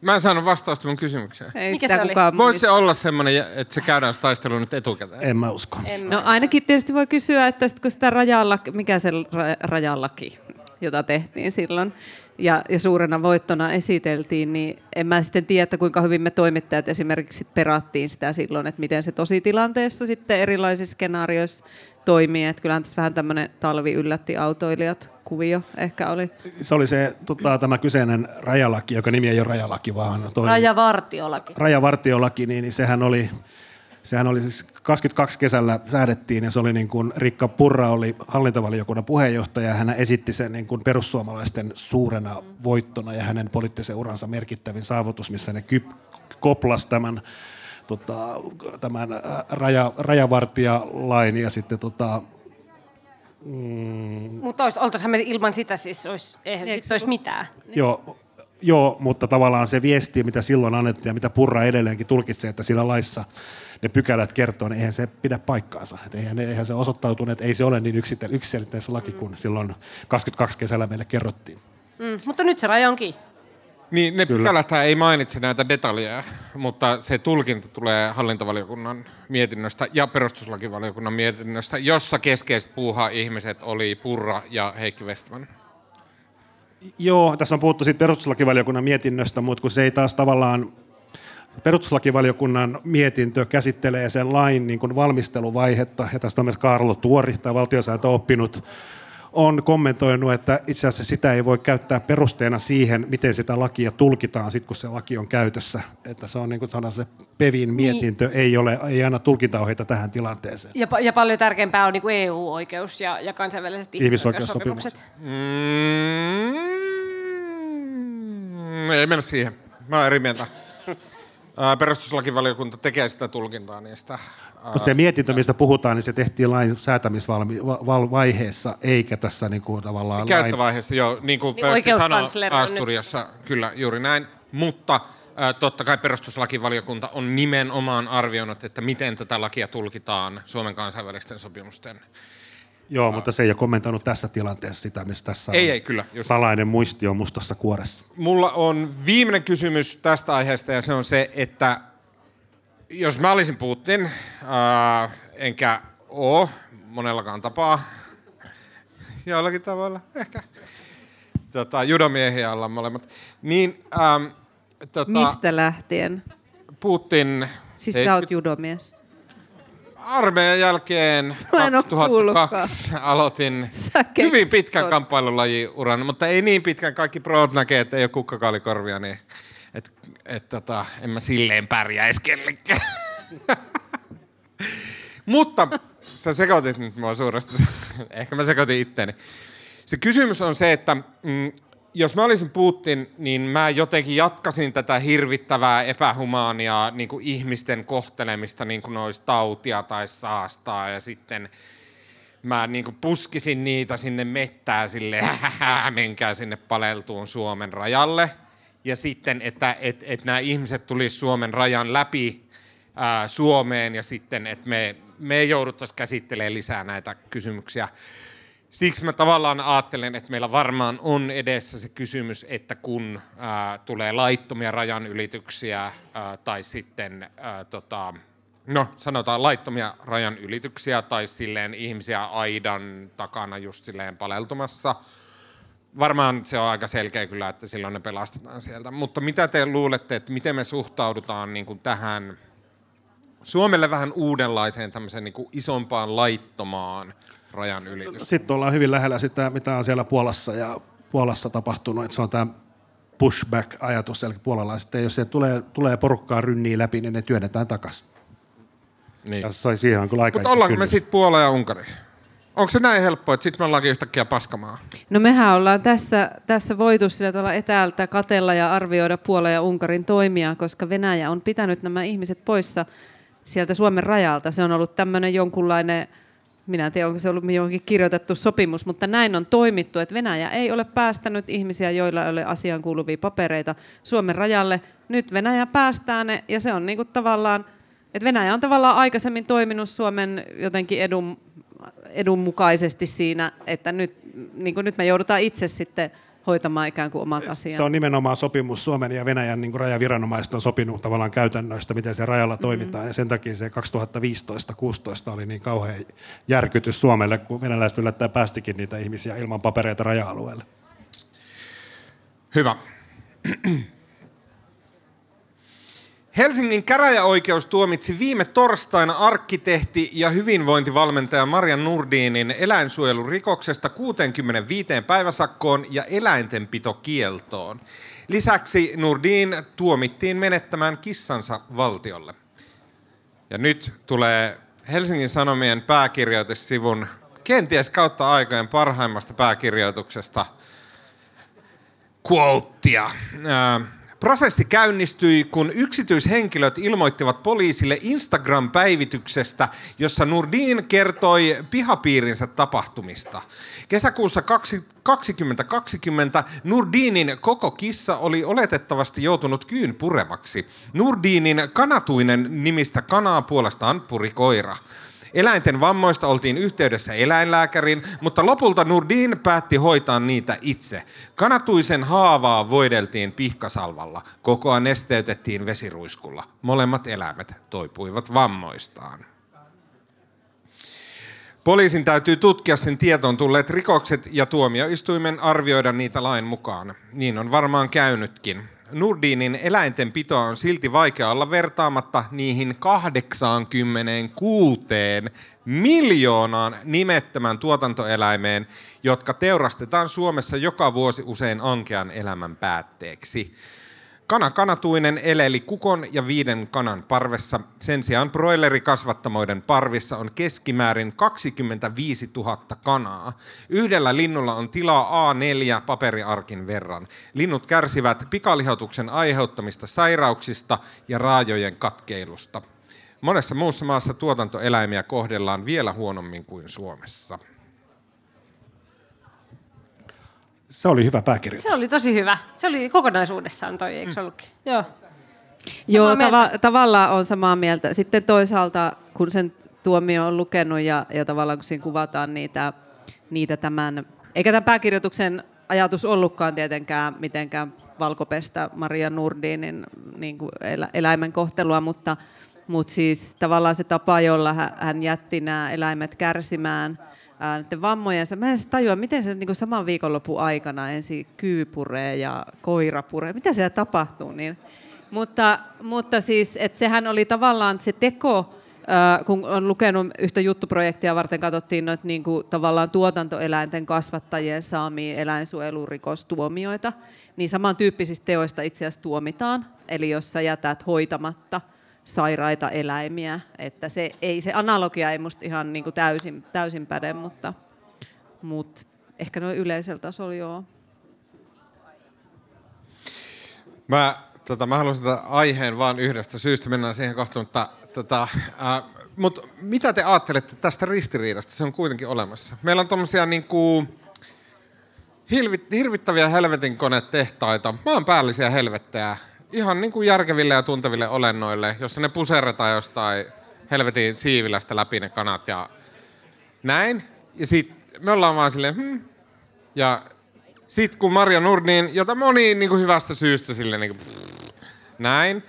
B: Mä en saanut vastausta mun kysymykseen.
E: Ei
C: Mikä
E: sitä
C: se oli?
E: kukaan
B: Voiko se olla semmoinen, että se käydään se taistelu nyt etukäteen?
D: en mä usko.
E: No ainakin tietysti voi kysyä, että sit kun sitä rajalaki, mikä se ra- rajalaki, jota tehtiin silloin, ja, ja suurena voittona esiteltiin, niin en mä sitten tiedä, että kuinka hyvin me toimittajat esimerkiksi perattiin sitä silloin, että miten se tositilanteessa sitten erilaisissa skenaarioissa toimii. Että kyllähän tässä vähän tämmöinen talvi yllätti autoilijat kuvio ehkä oli.
D: Se oli se tota, tämä kyseinen rajalaki, joka nimi ei ole rajalaki, vaan toinen
C: Rajavartiolaki.
D: rajavartiolaki, niin, niin sehän oli Sehän oli siis 22 kesällä säädettiin ja se oli niin kuin Rikka Purra oli hallintovaliokunnan puheenjohtaja ja hän esitti sen niin kuin perussuomalaisten suurena voittona ja hänen poliittisen uransa merkittävin saavutus, missä ne kyp, koplas tämän, tota, tämän raja, rajavartijalain ja sitten tota,
C: Mm. Mutta oltaisihan me ilman sitä siis, olisi, eihän sit olisi mitään.
D: Joo, joo, mutta tavallaan se viesti, mitä silloin annettiin ja mitä Purra edelleenkin tulkitsee, että siinä laissa ne pykälät kertoo, niin eihän se pidä paikkaansa. Et eihän, eihän se osoittautunut, että ei se ole niin yksiselitteinen laki kuin silloin 22 kesällä meille kerrottiin.
C: Mm, mutta nyt se raja onkin.
B: Niin, ne pykälät ei mainitse näitä detaljeja, mutta se tulkinta tulee hallintovaliokunnan mietinnöstä ja perustuslakivaliokunnan mietinnöstä, jossa keskeiset puuhaa ihmiset oli Purra ja Heikki Westman.
D: Joo, tässä on puhuttu siitä perustuslakivaliokunnan mietinnöstä, mutta kun se ei taas tavallaan perustuslakivaliokunnan mietintö käsittelee sen lain niin kuin valmisteluvaihetta, ja tästä on myös Karlo Tuori, tai valtiosääntö oppinut, on kommentoinut, että itse asiassa sitä ei voi käyttää perusteena siihen, miten sitä lakia tulkitaan sit, kun se laki on käytössä. Että se on niin kuin sanan, se PEVin niin. mietintö niin. ei, ole, ei aina tulkintaohjeita tähän tilanteeseen.
C: Ja, ja paljon tärkeämpää on niin kuin EU-oikeus ja, ja kansainväliset ihmisoikeussopimukset. Mm,
B: ei mennä siihen. Mä oon eri mieltä perustuslakivaliokunta tekee sitä tulkintaa niistä.
D: Mutta se mietintö, mistä puhutaan, niin se tehtiin lain säätämisvaiheessa, eikä tässä niin kuin tavallaan
B: Käyttövaiheessa, lain... joo. Niin kuin niin sanoi Asturiassa, nyt... kyllä juuri näin. Mutta totta kai perustuslakivaliokunta on nimenomaan arvioinut, että miten tätä lakia tulkitaan Suomen kansainvälisten sopimusten
D: Joo, mutta se ei ole kommentoinut tässä tilanteessa sitä, missä tässä
B: ei, ei, kyllä,
D: just. salainen muisti on mustassa kuoressa.
B: Mulla on viimeinen kysymys tästä aiheesta ja se on se, että jos mä olisin Putin, ää, enkä oo monellakaan tapaa, jollakin tavalla ehkä, tota, judomiehiä ollaan molemmat, niin... Ää,
E: tota, Mistä lähtien?
B: Putin...
E: Siis sä oot judomies
B: armeijan jälkeen 2002 aloitin hyvin pitkän kamppailulajiuran, mutta ei niin pitkän. Kaikki proot näkee, että ei ole kukkakaalikorvia, niin et, et, tota, en mä silleen pärjäisi kellekään. mutta sä sekoitit nyt mua suuresti. Ehkä mä sekoitin itteeni. Se kysymys on se, että mm, jos mä olisin Putin, niin mä jotenkin jatkasin tätä hirvittävää epähumaania niin kuin ihmisten kohtelemista niin kuin olisi tautia tai saastaa ja sitten mä niin kuin puskisin niitä sinne mettää sille, menkää sinne paleltuun Suomen rajalle. Ja sitten, että et, et nämä ihmiset tulisivat Suomen rajan läpi ää, Suomeen ja sitten, että me, me jouduttaisiin käsittelemään lisää näitä kysymyksiä. Siksi mä tavallaan ajattelen, että meillä varmaan on edessä se kysymys, että kun ää, tulee laittomia rajanylityksiä ää, tai sitten, ää, tota, no sanotaan laittomia rajanylityksiä tai silleen ihmisiä aidan takana just silleen paleltumassa, varmaan se on aika selkeä kyllä, että silloin ne pelastetaan sieltä. Mutta mitä te luulette, että miten me suhtaudutaan niin kuin tähän Suomelle vähän uudenlaiseen tämmöiseen niin kuin isompaan laittomaan rajan ylitys.
D: Sitten ollaan hyvin lähellä sitä, mitä on siellä Puolassa ja Puolassa tapahtunut. Että se on tämä pushback-ajatus, eli puolalaiset, jos se tulee, tulee porukkaa rynniin läpi, niin ne työnnetään takaisin. Niin. Ja se kyllä aika
B: Mutta ollaanko me sitten Puola ja Unkari? Onko se näin helppoa, että sitten me ollaankin yhtäkkiä paskamaa?
E: No mehän ollaan tässä, tässä voitu sillä tavalla etäältä katella ja arvioida Puola ja Unkarin toimia, koska Venäjä on pitänyt nämä ihmiset poissa sieltä Suomen rajalta. Se on ollut tämmöinen jonkunlainen minä en tiedä, onko se ollut johonkin kirjoitettu sopimus, mutta näin on toimittu, että Venäjä ei ole päästänyt ihmisiä, joilla ei ole asiaan kuuluvia papereita Suomen rajalle. Nyt Venäjä päästää ne, ja se on niin tavallaan, että Venäjä on tavallaan aikaisemmin toiminut Suomen jotenkin edun, edun mukaisesti siinä, että nyt, niin kuin nyt me joudutaan itse sitten hoitamaan ikään kuin omat asiat.
D: Se on nimenomaan sopimus Suomen ja Venäjän niin kuin rajaviranomaiset on sopinut tavallaan käytännöistä, miten se rajalla mm-hmm. toimitaan. Ja sen takia se 2015-16 oli niin kauhean järkytys Suomelle, kun venäläiset yllättäen päästikin niitä ihmisiä ilman papereita raja-alueelle.
B: Hyvä. Helsingin käräjäoikeus tuomitsi viime torstaina arkkitehti ja hyvinvointivalmentaja Maria Nurdinin eläinsuojelurikoksesta 65 päiväsakkoon ja eläintenpitokieltoon. Lisäksi Nurdin tuomittiin menettämään kissansa valtiolle. Ja nyt tulee Helsingin Sanomien pääkirjoitussivun kenties kautta aikojen parhaimmasta pääkirjoituksesta quotea. Prosessi käynnistyi, kun yksityishenkilöt ilmoittivat poliisille Instagram-päivityksestä, jossa Nurdin kertoi pihapiirinsä tapahtumista. Kesäkuussa 2020 Nurdinin koko kissa oli oletettavasti joutunut kyyn puremaksi. Nurdinin kanatuinen nimistä kanaa puolestaan puri koira. Eläinten vammoista oltiin yhteydessä eläinlääkärin, mutta lopulta Nurdin päätti hoitaa niitä itse. Kanatuisen haavaa voideltiin pihkasalvalla. Kokoa nesteytettiin vesiruiskulla. Molemmat eläimet toipuivat vammoistaan. Poliisin täytyy tutkia sen tietoon tulleet rikokset ja tuomioistuimen arvioida niitä lain mukaan. Niin on varmaan käynytkin. Nurdinin eläintenpitoa on silti vaikea olla vertaamatta niihin 86 miljoonaan nimettömän tuotantoeläimeen, jotka teurastetaan Suomessa joka vuosi usein ankean elämän päätteeksi. Kana kanatuinen eleli kukon ja viiden kanan parvessa. Sen sijaan broilerikasvattamoiden parvissa on keskimäärin 25 000 kanaa. Yhdellä linnulla on tilaa A4 paperiarkin verran. Linnut kärsivät pikalihotuksen aiheuttamista sairauksista ja raajojen katkeilusta. Monessa muussa maassa tuotantoeläimiä kohdellaan vielä huonommin kuin Suomessa.
D: Se oli hyvä pääkirjoitus.
C: Se oli tosi hyvä. Se oli kokonaisuudessaan toi, eikö se ollutkin? Joo.
E: Joo,
C: mieltä.
E: tava- tavallaan on samaa mieltä. Sitten toisaalta, kun sen tuomio on lukenut ja, ja tavallaan kun siinä kuvataan niitä, niitä tämän, eikä tämän pääkirjoituksen ajatus ollutkaan tietenkään mitenkään valkopestä Maria Nurdinin niin kuin elä, eläimen kohtelua, mutta, mutta siis tavallaan se tapa, jolla hän, jätti nämä eläimet kärsimään ää, näiden vammojensa. Mä en tajua, miten se niin saman viikonlopun aikana ensin kyy puree ja koira puree. Mitä siellä tapahtuu? Niin, mutta, mutta siis, että sehän oli tavallaan se teko, ää, kun on lukenut yhtä juttuprojektia varten, katsottiin noita niin kuin, tavallaan tuotantoeläinten kasvattajien saamia eläinsuojelurikostuomioita, niin samantyyppisistä teoista itse asiassa tuomitaan. Eli jos sä jätät hoitamatta sairaita eläimiä, että se, ei, se analogia ei musta ihan niin kuin täysin, täysin päde, mutta, mutta ehkä noin yleisellä tasolla joo.
B: Mä, tota, mä haluaisin tätä aiheen vaan yhdestä syystä, mennään siihen kohta, mutta tota, ää, mut mitä te ajattelette tästä ristiriidasta? Se on kuitenkin olemassa. Meillä on tommosia niinku, hilvit, hirvittäviä helvetin konetehtaita, maanpäällisiä helvettejä, ihan niinku järkeville ja tunteville olennoille, jossa ne puserretaan jostain helvetin siivilästä läpi ne kanat ja näin. Ja sit me ollaan vaan silleen, hmm. Ja sit kun Maria Nurdin, jota moni niin kuin hyvästä syystä sille niin kuin, näin,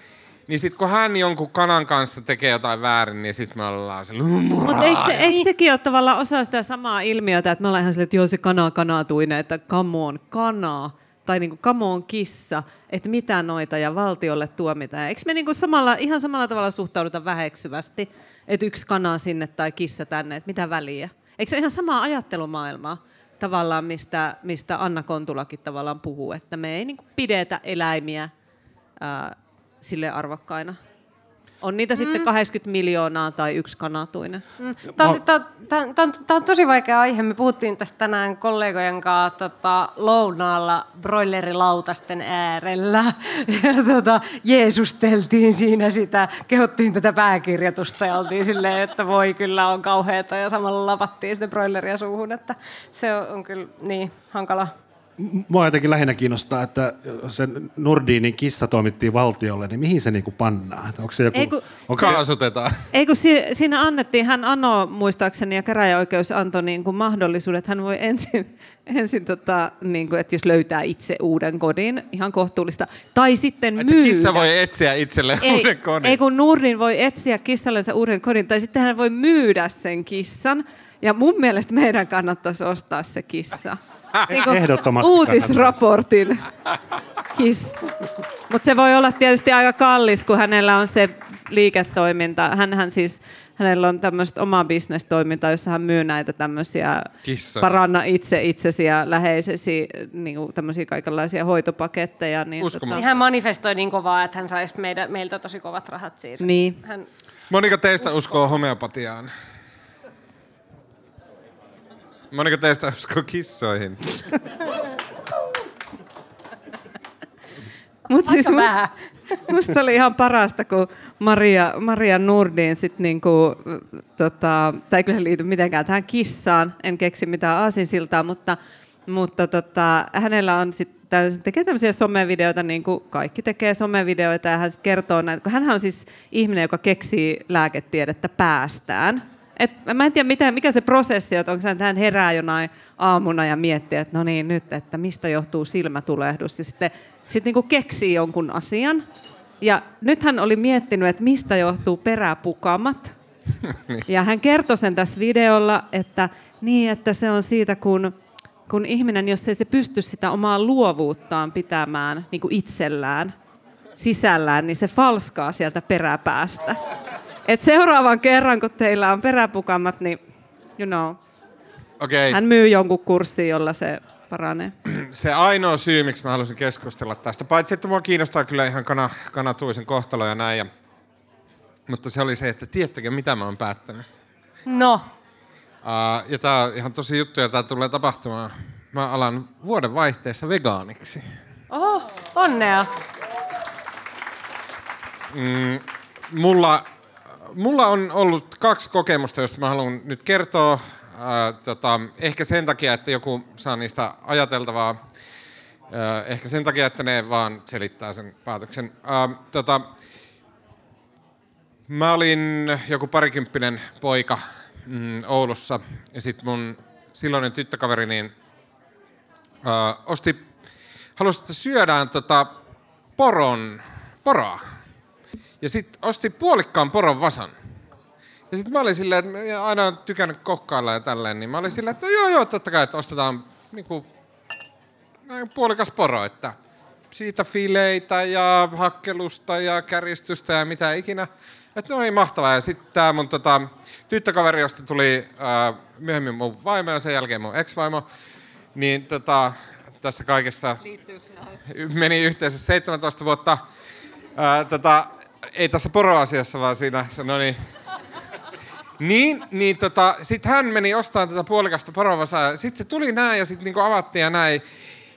B: niin sit kun hän jonkun kanan kanssa tekee jotain väärin, niin sit me ollaan sille,
E: Mutta eikö, se, eikö sekin ole tavallaan osa sitä samaa ilmiötä, että me ollaan ihan silleen, että joo se kana kanatuinen, että come on, kanaa, tai niinku come on kissa, että mitä noita ja valtiolle tuomitaan. Eikö me niinku samalla, ihan samalla tavalla suhtauduta väheksyvästi, että yksi kana sinne tai kissa tänne, että mitä väliä? Eikö se ole ihan samaa ajattelumaailmaa tavallaan, mistä, mistä Anna Kontulakin tavallaan puhuu, että me ei niinku pidetä eläimiä ää, sille arvokkaina. On niitä mm. sitten 80 miljoonaa tai yksi kanatuinen.
C: Tämä on, tosi vaikea aihe. Me puhuttiin tästä tänään kollegojen kanssa tota, lounaalla broilerilautasten äärellä. Ja tota, jeesusteltiin siinä sitä, kehottiin tätä pääkirjoitusta ja oltiin silleen, että voi kyllä on kauheata. Ja samalla lapattiin sitä broileria suuhun, että se on, on kyllä niin hankala.
D: Mua jotenkin lähinnä kiinnostaa, että sen Nordinin kissa toimittiin valtiolle, niin mihin se niinku pannaan? Että Onko se joku...
E: Ei kun-
D: onko se,
B: Kaasutetaan.
E: Ei kun si- siinä annettiin, hän anoi muistaakseni ja käräjäoikeus antoi niin kuin mahdollisuuden, että hän voi ensin, ensin tota, niin kuin, että jos löytää itse uuden kodin, ihan kohtuullista, tai sitten
B: Et
E: myydä.
B: kissa voi etsiä itselleen
E: ei,
B: uuden kodin.
E: ei kun Nurdin voi etsiä kissallensa uuden kodin, tai sitten hän voi myydä sen kissan. Ja mun mielestä meidän kannattaisi ostaa se kissa. Niin kuin
D: Ehdottomasti
E: Uutisraportin kissa. Mutta se voi olla tietysti aika kallis, kun hänellä on se liiketoiminta. Hänhän siis, hänellä on tämmöistä omaa bisnestoimintaa, jossa hän myy näitä tämmöisiä
B: Kissoja.
E: paranna itse itsesi ja läheisesi niin kuin tämmöisiä kaikenlaisia hoitopaketteja. Niin,
B: Uskomatonta.
C: Niin hän manifestoi niin kovaa, että hän saisi meidän, meiltä tosi kovat rahat siitä.
E: Niin.
C: Hän,
B: Moniko teistä uskoo homeopatiaan? Moniko teistä uskoo kissoihin?
E: Mut siis
C: Aika
E: mu-
C: vähän.
E: Musta oli ihan parasta, kun Maria, Maria Nurdin sit niinku, tota, tai ei kyllä liity mitenkään tähän kissaan, en keksi mitään aasinsiltaa, mutta, mutta tota, hänellä on sitten tekee tämmöisiä somevideoita, niin kuin kaikki tekee somevideoita, ja hän kertoo näitä, kun hän on siis ihminen, joka keksii lääketiedettä päästään. Et mä en tiedä, mitä, mikä se prosessi on, että onko hän herää jonain aamuna ja miettii, että no niin, nyt, että mistä johtuu silmätulehdus, ja sitten sit niinku keksii jonkun asian. Ja nyt hän oli miettinyt, että mistä johtuu peräpukamat. Ja hän kertoi sen tässä videolla, että niin, että se on siitä, kun, kun ihminen, jos ei se pysty sitä omaa luovuuttaan pitämään niin kuin itsellään, sisällään, niin se falskaa sieltä peräpäästä. Et seuraavan kerran, kun teillä on peräpukamat, niin you know,
B: Okei, okay.
E: hän myy jonkun kurssin, jolla se paranee.
B: se ainoa syy, miksi mä halusin keskustella tästä, paitsi että mua kiinnostaa kyllä ihan kana, kanatuisen kohtalo ja näin, ja, mutta se oli se, että tiedättekö mitä mä oon päättänyt?
C: No,
B: Uh, ja tää on ihan tosi juttu, ja tää tulee tapahtumaan. Mä alan vuoden vaihteessa vegaaniksi.
C: oho, onnea.
B: Mulla, mulla on ollut kaksi kokemusta, joista mä haluan nyt kertoa. Ää, tota, ehkä sen takia, että joku saa niistä ajateltavaa. Ää, ehkä sen takia, että ne vaan selittää sen päätöksen. Ää, tota, mä olin joku parikymppinen poika mm, Oulussa ja sitten mun silloinen tyttökaveri niin, ää, osti, halusi, että syödään tota, poron, poroa. Ja sitten osti puolikkaan poron vasan. Ja sitten mä olin silleen, että mä aina on tykännyt kokkailla ja tälleen, niin mä olin silleen, että no joo joo, totta kai, että ostetaan niinku, puolikas poro, että siitä fileitä ja hakkelusta ja käristystä ja mitä ikinä. Että no niin mahtavaa. Ja sitten tämä mun tota, tyttökaveri, josta tuli ää, myöhemmin mun vaimo ja sen jälkeen mun ex-vaimo, niin tota, tässä kaikesta meni yhteensä 17 vuotta. Ää, tota, ei tässä poroasiassa, vaan siinä, no niin. Niin, niin tota, sit hän meni ostamaan tätä puolikasta porovasaa ja sit se tuli näin ja sit niinku avattiin ja näin.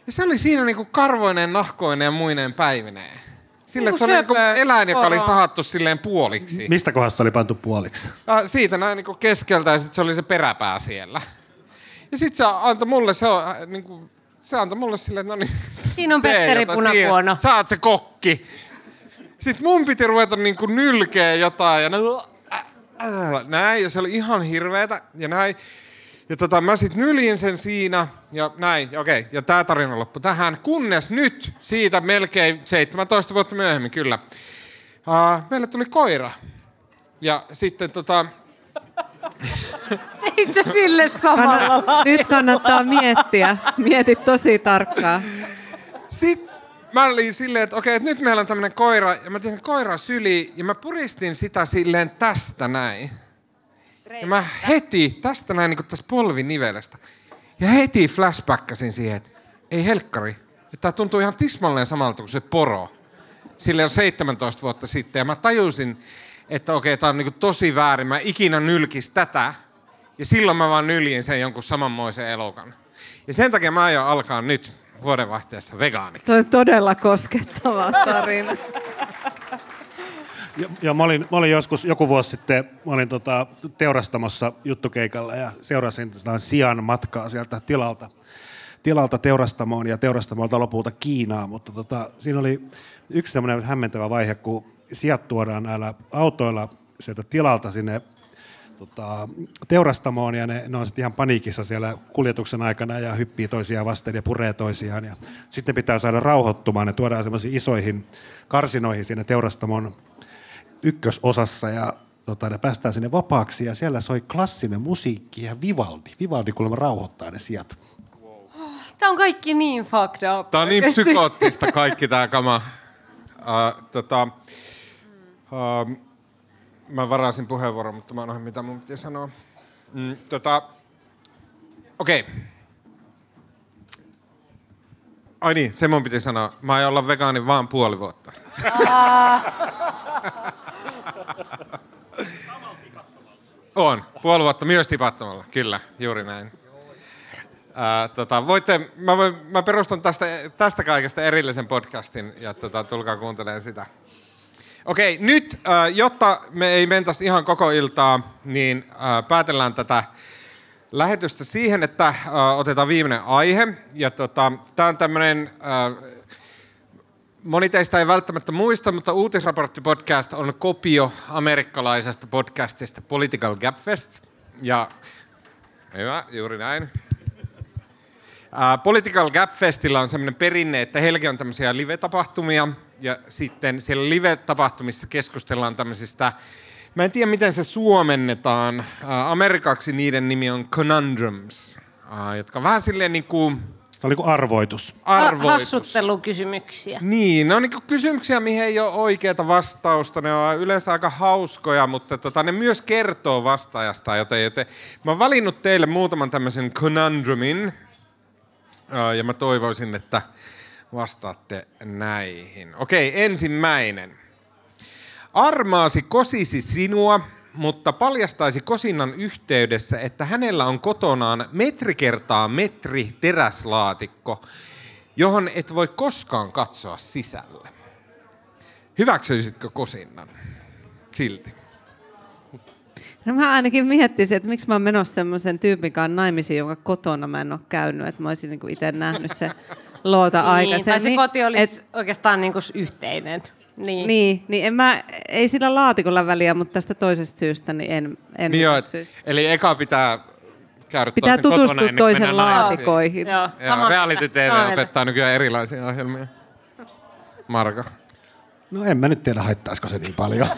B: Ja se oli siinä niinku karvoinen, nahkoinen ja muineen päivineen. Sillä
C: Niinku
B: että se oli niinku
C: syöpö
B: eläin, joka oli sahattu silleen puoliksi.
D: Mistä kohdasta oli pantu puoliksi?
B: Äh, siitä näin niinku keskeltä ja sitten se oli se peräpää siellä. Ja sitten se antoi mulle, se, on, niinku, se antoi mulle silleen, että no niin.
C: Siinä on Petteri Punakuono.
B: Sä oot se kokki. Sitten mun piti ruveta niinku nylkeä jotain ja äh, äh, näin. Ja se oli ihan hirveetä ja näin. Ja tota, mä sit nyljin sen siinä ja näin, ja okei, ja tää tarina loppui tähän, kunnes nyt, siitä melkein 17 vuotta myöhemmin, kyllä, uh, meille tuli koira. Ja sitten tota,
C: Itse sille samalla.
E: Nyt kannattaa miettiä. Mieti tosi tarkkaan.
B: Sitten mä olin silleen, että okei, että nyt meillä on tämmönen koira, ja mä tein sen koiran syliin, ja mä puristin sitä silleen tästä näin. Ja mä heti, tästä näin niin tästä polvinivelestä, ja heti flashbackasin siihen, että ei helkkari, että tää tuntuu ihan tismalleen samalta kuin se poro. Silleen 17 vuotta sitten, ja mä tajusin, että okei, tää on niin tosi väärin, mä ikinä nylkis tätä, ja silloin mä vaan nyljin sen jonkun samanmoisen elokan. Ja sen takia mä aion alkaa nyt vuodenvaihteessa vegaaniksi.
E: Tuo on todella koskettava tarina.
D: Ja, ja mä, olin, mä olin joskus joku vuosi sitten, mä olin tota, teurastamossa juttukeikalla ja seurasin sitä sian matkaa sieltä tilalta, tilalta teurastamoon ja teurastamolta lopulta Kiinaan, mutta tota, siinä oli yksi semmoinen hämmentävä vaihe, kun sijat tuodaan näillä autoilla sieltä tilalta sinne tota, teurastamoon ja ne, ne on sitten ihan paniikissa siellä kuljetuksen aikana ja hyppii toisiaan vasten ja puree toisiaan. Ja sitten pitää saada rauhoittumaan. Ne tuodaan semmoisiin isoihin karsinoihin siinä teurastamon ykkösosassa ja tota, ne päästään sinne vapaaksi ja siellä soi klassinen musiikki ja Vivaldi. Vivaldi kuulemma rauhoittaa ne sijat.
C: Tää on kaikki niin fucked up.
B: Tää on niin
C: oikeesti.
B: psykoottista kaikki tää kama. Uh, tota, uh, mä varasin puheenvuoron, mutta mä unohdin mitä mun piti sanoa. Mm, tota, Okei. Okay. Ai niin, se mun piti sanoa. Mä aion olla vegaani vaan puoli vuotta. On, puoli vuotta myös tipattomalla, kyllä, juuri näin. Ää, tota, voitte, mä, voin, mä perustan tästä, tästä kaikesta erillisen podcastin ja tota, tulkaa kuuntelemaan sitä. Okei, nyt ää, jotta me ei mentäisi ihan koko iltaa, niin ää, päätellään tätä lähetystä siihen, että ää, otetaan viimeinen aihe. Ja tota, tämä on tämmöinen Moni teistä ei välttämättä muista, mutta Uutisraportti-podcast on kopio amerikkalaisesta podcastista Political Gapfest. Ja hyvä, juuri näin. Political Gapfestillä on sellainen perinne, että Helge on tämmöisiä live-tapahtumia, ja sitten siellä live-tapahtumissa keskustellaan tämmöisistä, mä en tiedä miten se suomennetaan, amerikaksi niiden nimi on conundrums, jotka vähän silleen niin kuin,
D: se oli kuin arvoitus.
B: arvoitus.
C: Hassuttelukysymyksiä.
B: Niin, ne on niin kysymyksiä, mihin ei ole oikeaa vastausta. Ne on yleensä aika hauskoja, mutta tota, ne myös kertoo vastaajasta. Joten, joten mä oon valinnut teille muutaman tämmöisen conundrumin. Ja mä toivoisin, että vastaatte näihin. Okei, ensimmäinen. Armaasi kosisi sinua, mutta paljastaisi kosinnan yhteydessä, että hänellä on kotonaan metri kertaa metri teräslaatikko, johon et voi koskaan katsoa sisälle. Hyväksyisitkö kosinnan silti?
E: No mä ainakin miettisin, että miksi mä oon menossa semmoisen tyypin kanssa naimisiin, jonka kotona mä en ole käynyt. Että mä olisin niin itse nähnyt se loota
C: niin,
E: aikaisemmin.
C: Tai se koti olisi et, oikeastaan niin kuin yhteinen.
E: Niin. Niin, niin en mä, ei sillä laatikolla väliä, mutta tästä toisesta syystä niin en, en
B: niin joo, eli eka pitää käydä
E: Pitää tutustua kotona, toisen laatikoihin.
C: Joo,
B: joo, joo reality TV opettaa nykyään erilaisia ohjelmia. Marko.
D: No en mä nyt tiedä, haittaisiko se niin paljon.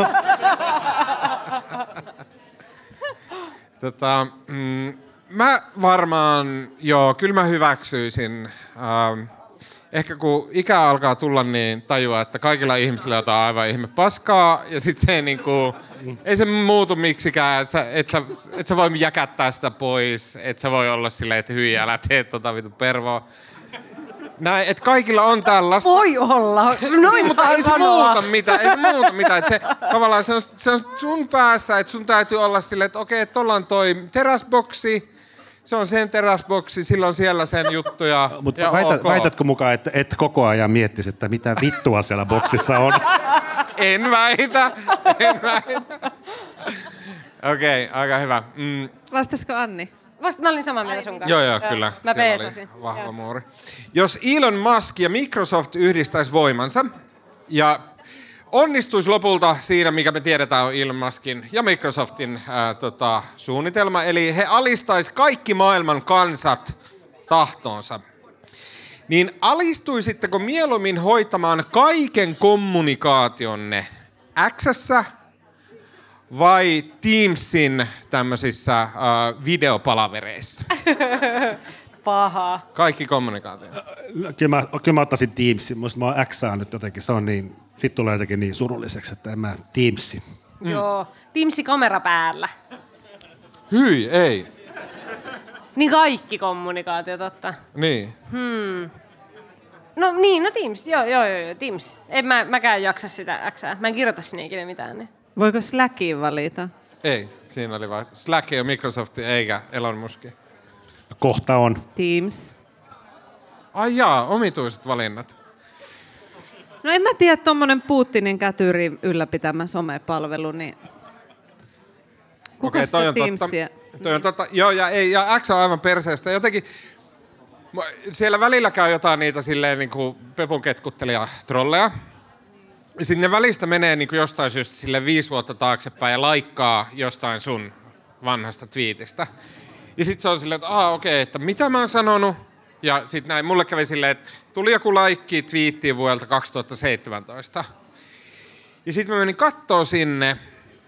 B: tota, mm, mä varmaan, joo, kyllä mä hyväksyisin. Ähm, ehkä kun ikä alkaa tulla, niin tajuaa, että kaikilla ihmisillä on jotain aivan ihme paskaa, ja sitten se ei, niinku, ei se muutu miksikään, että sä, et sä, et sä voi jäkättää sitä pois, että sä voi olla silleen, että hyi, älä tee tota vitu pervoa. Näin, että kaikilla on tällaista.
C: Voi olla, noin
B: Mutta ei se muuta mitään, ei se muuta mitään. Että se, tavallaan se on, se on sun päässä, että sun täytyy olla silleen, että okei, okay, tuolla on toi teräsboksi, se on sen teräsboksi, sillä on siellä sen juttuja.
D: Mutta väität, okay. väitätkö mukaan, että et koko ajan miettisi, että mitä vittua siellä boksissa on?
B: en väitä, en väitä. Okei, okay, aika hyvä. Mm.
E: Vastasiko Anni?
C: Vasta mä olin samaa mieltä sun kanssa.
B: Joo, joo, kyllä.
C: Mä peesasin.
B: Vahva joo. muuri. Jos Elon Musk ja Microsoft yhdistäisi voimansa ja onnistuisi lopulta siinä, mikä me tiedetään on Elon Muskin ja Microsoftin ää, tota, suunnitelma. Eli he alistaisi kaikki maailman kansat tahtoonsa. Niin alistuisitteko mieluummin hoitamaan kaiken kommunikaationne x vai Teamsin tämmöisissä äh, videopalavereissa?
C: Paha.
B: Kaikki kommunikaatio.
D: Kyllä mä, kyllä mä ottaisin Teamsin. Musta mä oon X nyt jotenkin, se on niin sitten tulee jotenkin niin surulliseksi, että en mä Teamsi.
C: Mm. Joo, Teamsi kamera päällä.
B: Hyi, ei.
C: Niin kaikki kommunikaatio, totta.
B: Niin.
C: Hmm. No niin, no Teams, joo, joo, joo, Teams. En mä, mäkään jaksa sitä X. Mä en kirjoita sinne ikinä mitään. Niin.
E: Voiko Slackiin valita?
B: Ei, siinä oli vaihto. Slack ei ole Microsoft eikä Elon Musk.
D: Kohta on.
E: Teams.
B: Ai jaa, omituiset valinnat.
E: No en mä tiedä, tuommoinen Putinin kätyri ylläpitämä somepalvelu, niin kuka okay, toi on Teamsia?
B: Totta, toi on totta. Joo, ja, ei, ja X on aivan perseestä. Jotenkin, siellä välillä käy jotain niitä silleen niin kuin Pepun ketkuttelija trolleja. Ja sinne välistä menee niin kuin jostain syystä sille viisi vuotta taaksepäin ja laikkaa jostain sun vanhasta twiitistä. Ja sitten se on silleen, että okei, okay, että mitä mä oon sanonut, ja sitten näin, mulle kävi silleen, että tuli joku laikki twiittiin vuodelta 2017. Ja sitten mä menin kattoo sinne,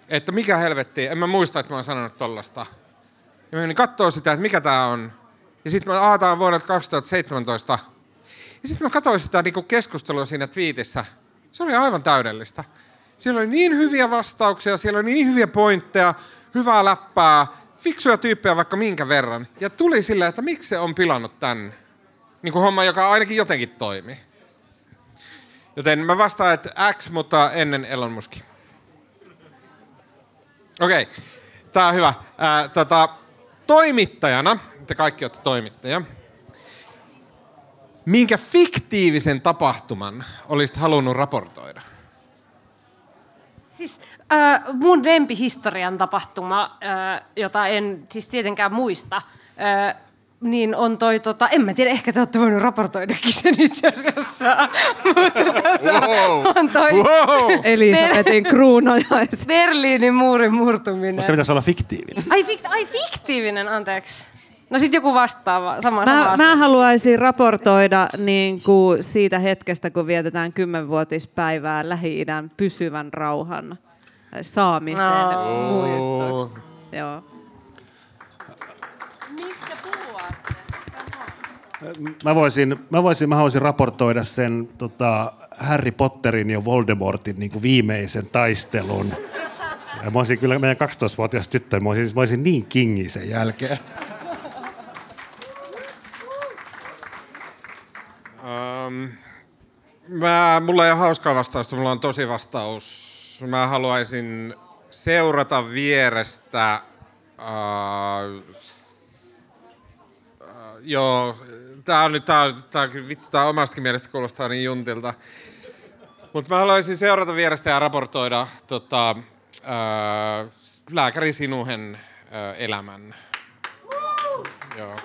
B: että mikä helvetti, en mä muista, että mä oon sanonut tollasta. Ja mä menin kattoo sitä, että mikä tää on. Ja sitten mä aataan vuodelta 2017. Ja sitten mä katsoin sitä niinku keskustelua siinä twiitissä. Se oli aivan täydellistä. Siellä oli niin hyviä vastauksia, siellä oli niin hyviä pointteja, hyvää läppää, fiksuja tyyppejä vaikka minkä verran. Ja tuli silleen, että miksi se on pilannut tän niin kuin homma, joka ainakin jotenkin toimii. Joten mä vastaan, että X, mutta ennen Elon Musk. Okei. Okay. Tää on hyvä. Ää, tota, toimittajana, te kaikki olette toimittajia, minkä fiktiivisen tapahtuman olisit halunnut raportoida?
C: Siis äh, mun lempihistorian tapahtuma, äh, jota en siis tietenkään muista, äh, niin on toi, tota, en mä tiedä, ehkä te olette voinut raportoidakin sen itse asiassa, mutta tota,
B: Wow.
C: on toi
B: Wow!
E: Elisabetin kruunajais.
C: Berliinin muurin murtuminen.
D: Se pitäisi olla fiktiivinen.
C: Ai, fik- ai fiktiivinen, anteeksi. No sit joku vastaava, sama, sama
E: Mä,
C: asia.
E: mä haluaisin raportoida niin kuin siitä hetkestä, kun vietetään kymmenvuotispäivää Lähi-idän pysyvän rauhan saamisen
C: No.
E: muistoksi. Joo.
D: Mä voisin, mä voisin, mä haluaisin raportoida sen tota, Harry Potterin ja Voldemortin niin kuin viimeisen taistelun. Ja mä olisin kyllä meidän 12-vuotias tyttö, mä olisin, mä olisin niin kingi sen jälkeen.
B: Um, mä, mulla ei ole hauskaa vastausta, mulla on tosi vastaus. Mä haluaisin seurata vierestä. Uh, uh, joo, tää on nyt, tää on, tää on, vittu, tää omastakin mielestä kuulostaa niin juntilta. Mutta mä haluaisin seurata vierestä ja raportoida tota, uh, lääkäri Sinuhen uh, elämän. Joo.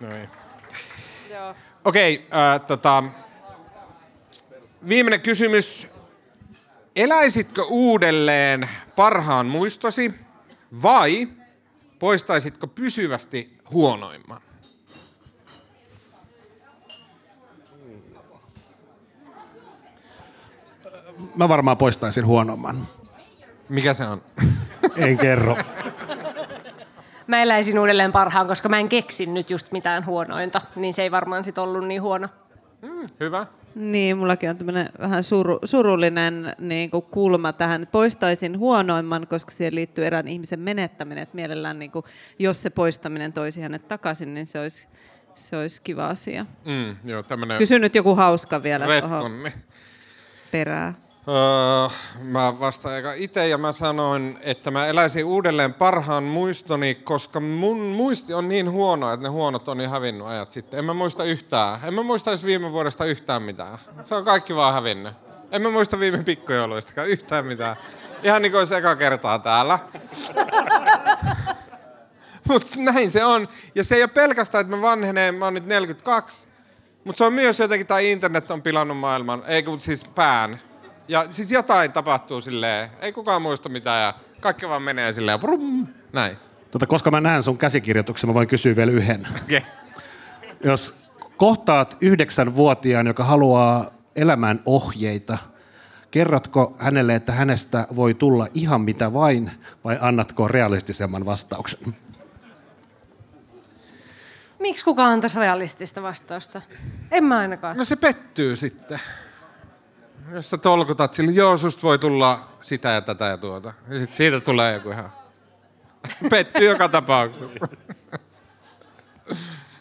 B: Noin.
C: Joo.
B: Okei, äh, tota, viimeinen kysymys. Eläisitkö uudelleen parhaan muistosi vai poistaisitko pysyvästi huonoimman?
D: Mä varmaan poistaisin huonomman.
B: Mikä se on?
D: En kerro.
C: Mä eläisin uudelleen parhaan, koska mä en keksi nyt just mitään huonointa, niin se ei varmaan sit ollut niin huono.
B: Hyvä.
E: Niin, mullakin on tämmöinen vähän suru, surullinen niin kuin kulma tähän. Poistaisin huonoimman, koska siihen liittyy erään ihmisen menettäminen. Että mielellään, niin kuin, jos se poistaminen toisi hänet takaisin, niin se olisi, se olisi kiva asia.
B: Mm, joo, tämmönen
E: Kysy nyt joku hauska vielä tuohon
B: retkonni.
E: perään.
B: Öö, mä vastaan eka itse ja mä sanoin, että mä eläisin uudelleen parhaan muistoni, koska mun muisti on niin huono, että ne huonot on jo hävinnyt ajat sitten. En mä muista yhtään. En mä muista edes viime vuodesta yhtään mitään. Se on kaikki vaan hävinnyt. En mä muista viime pikkujouluistakaan yhtään mitään. Ihan niin kuin olisi eka kertaa täällä. Mutta näin se on. Ja se ei ole pelkästään, että mä vanhenen, mä oon nyt 42. Mutta se on myös jotenkin, tai internet on pilannut maailman, ei kun siis pään. Ja siis jotain tapahtuu silleen, ei kukaan muista mitään ja kaikki vaan menee silleen, brum, näin.
D: Tota, koska mä näen sun käsikirjoituksen, mä voin kysyä vielä yhden.
B: Okay.
D: Jos kohtaat yhdeksänvuotiaan, joka haluaa elämään ohjeita, kerrotko hänelle, että hänestä voi tulla ihan mitä vain, vai annatko realistisemman vastauksen?
C: Miksi kukaan antaisi realistista vastausta? En mä ainakaan.
B: No se pettyy sitten. Jos sä tolkutat sille, joo, susta voi tulla sitä ja tätä ja tuota. Ja sitten siitä tulee joku ihan... Pettyy joka tapauksessa.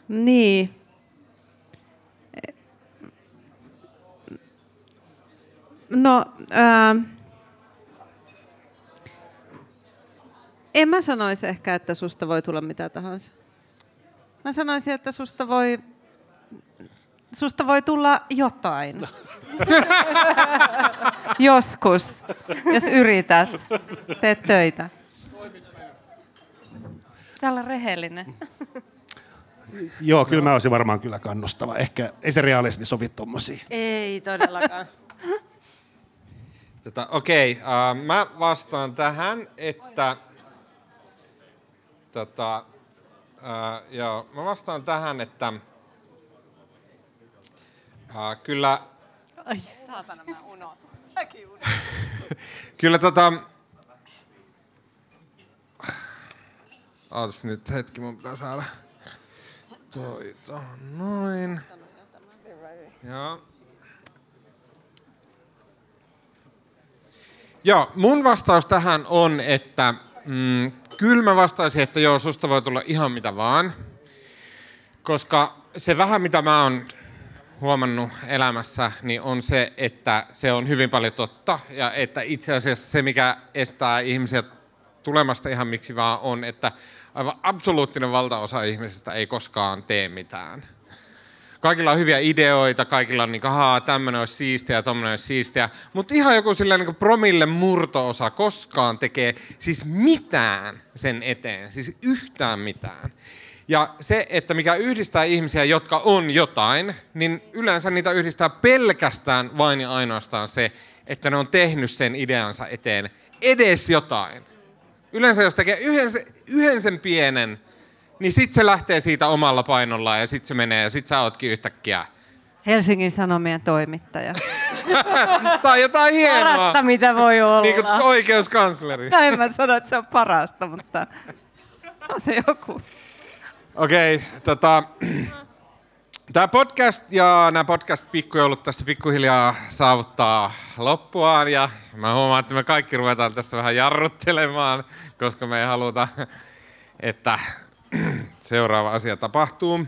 E: Niin. No, ää, en mä sanoisi ehkä, että susta voi tulla mitä tahansa. Mä sanoisin, että susta voi, susta voi tulla jotain. Joskus, jos yrität, teet töitä. Tää olla rehellinen.
D: Joo, kyllä mä olisin varmaan kyllä kannustava. Ehkä ei se realismi sovi tommosiin.
C: Ei todellakaan.
B: Tota, Okei, okay, uh, mä vastaan tähän, että... Tota, uh, joo, mä vastaan tähän, että... Uh, kyllä,
E: Ai saatana, mä unohdin. Säkin unohdin.
B: kyllä tota... Ootas nyt hetki, mun pitää saada toi tohon noin. Joo. Joo, mun vastaus tähän on, että mm, kyllä mä vastaisin, että joo, susta voi tulla ihan mitä vaan. Koska se vähän, mitä mä oon huomannut elämässä, niin on se, että se on hyvin paljon totta. Ja että itse asiassa se, mikä estää ihmisiä tulemasta ihan miksi vaan on, että aivan absoluuttinen valtaosa ihmisistä ei koskaan tee mitään. Kaikilla on hyviä ideoita, kaikilla on niin ahaa, tämmöinen olisi siistiä ja tommoinen olisi siistiä. Mutta ihan joku silleen niin promille murtoosa koskaan tekee siis mitään sen eteen. Siis yhtään mitään. Ja se, että mikä yhdistää ihmisiä, jotka on jotain, niin yleensä niitä yhdistää pelkästään vain ja ainoastaan se, että ne on tehnyt sen ideansa eteen edes jotain. Yleensä jos tekee yhden, yhden sen pienen, niin sit se lähtee siitä omalla painollaan ja sit se menee ja sit sä ootkin yhtäkkiä.
E: Helsingin Sanomien toimittaja.
B: tai jotain hienoa.
C: Parasta, mitä voi olla.
B: Niin kuin oikeuskansleri.
E: No en mä sano, että se on parasta, mutta on se joku.
B: Okei, okay, tota, tämä podcast ja nämä podcast-pikkujoulut tässä pikkuhiljaa saavuttaa loppuaan ja mä huomaan, että me kaikki ruvetaan tässä vähän jarruttelemaan, koska me ei haluta, että seuraava asia tapahtuu.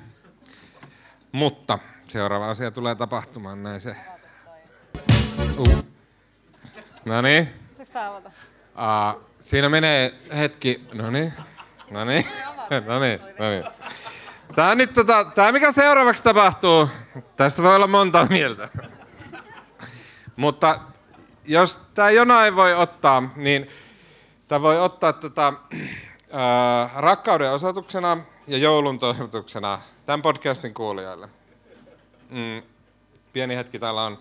B: Mutta seuraava asia tulee tapahtumaan, näin se. Uh. No niin. Uh, siinä menee hetki. No niin. No niin. No niin. No niin. Tää nyt tota, tää mikä seuraavaksi tapahtuu, tästä voi olla monta mieltä. Mutta jos tämä jonain voi ottaa, niin tämä voi ottaa tota, ää, rakkauden osoituksena ja joulun toivotuksena tämän podcastin kuulijoille. Mm, pieni hetki täällä on.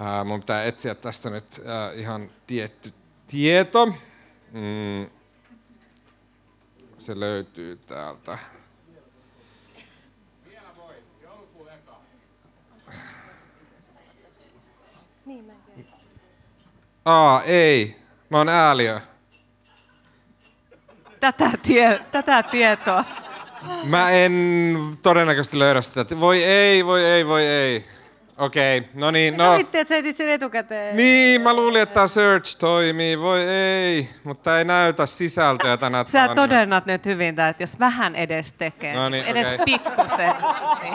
B: Ää, mun pitää etsiä tästä nyt ää, ihan tietty tieto. Mm, se löytyy täältä. Aa, ei. Mä oon ääliö.
E: Tätä, tie, tätä tietoa.
B: Mä en todennäköisesti löydä sitä. Voi ei, voi ei, voi ei. Okei, okay. no niin. No.
C: Sä että sä sen etukäteen.
B: Niin, mä luulin, että tämä search toimii. Voi ei, mutta ei näytä sisältöä tänä
E: Sä todennat nyt hyvin, että jos vähän edes tekee, no niin, edes okay. pikkusen. Niin.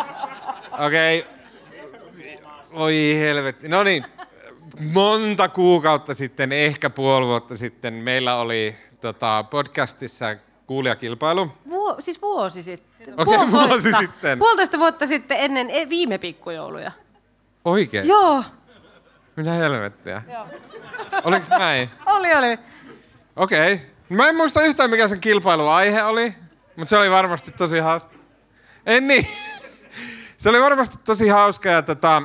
B: Okei. Okay. Voi helvetti. No niin, monta kuukautta sitten, ehkä puoli vuotta sitten, meillä oli tota, podcastissa kuulijakilpailu.
C: Vuo, siis vuosi sitten.
B: Okei, okay, vuosi sitten.
C: Puolitoista vuotta sitten ennen e- viime pikkujouluja.
B: Oikein?
C: Joo.
B: Mitä helvettiä? Joo. Oliko näin?
C: oli, oli.
B: Okei. Okay. Mä en muista yhtään, mikä sen kilpailuaihe oli, mutta se oli varmasti tosi hauska. En niin. se oli varmasti tosi hauska ja tota,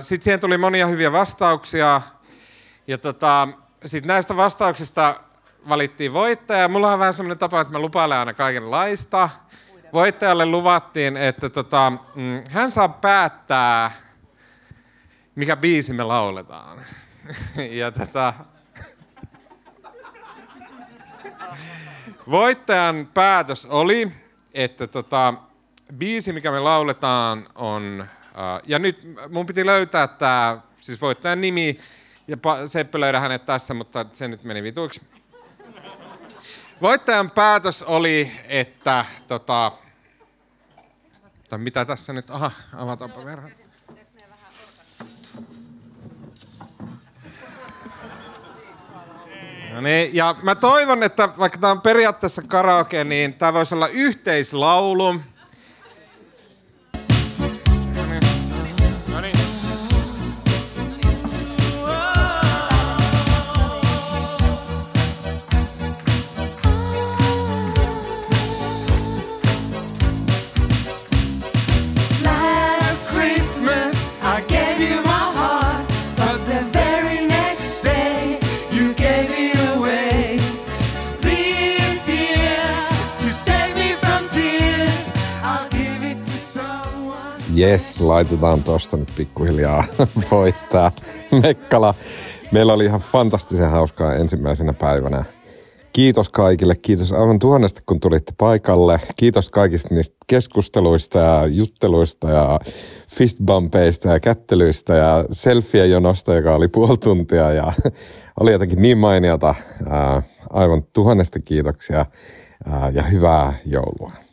B: sitten siihen tuli monia hyviä vastauksia. Ja tota, sitten näistä vastauksista valittiin voittaja. Mulla on vähän semmoinen tapa, että mä lupailen aina kaikenlaista. Voittajalle luvattiin, että tota, mm, hän saa päättää, mikä biisi me lauletaan. ja tota, voittajan päätös oli, että tota, biisi, mikä me lauletaan, on Uh, ja nyt mun piti löytää tämä, siis voittajan nimi, ja Seppä löydä hänet tässä, mutta se nyt meni vituiksi. Voittajan päätös oli, että tota, mitä tässä nyt, aha, avataanpa verran. No niin, ja mä toivon, että vaikka tämä on periaatteessa karaoke, niin tämä voisi olla yhteislaulu.
A: Jes, laitetaan tosta nyt pikkuhiljaa pois tää Mekkala. Meillä oli ihan fantastisen hauskaa ensimmäisenä päivänä. Kiitos kaikille, kiitos aivan tuhannesti kun tulitte paikalle. Kiitos kaikista niistä keskusteluista ja jutteluista ja fistbumpeista ja kättelyistä ja selfie jonosta, joka oli puoli tuntia ja oli jotenkin niin mainiota. Aivan tuhannesti kiitoksia ja hyvää joulua.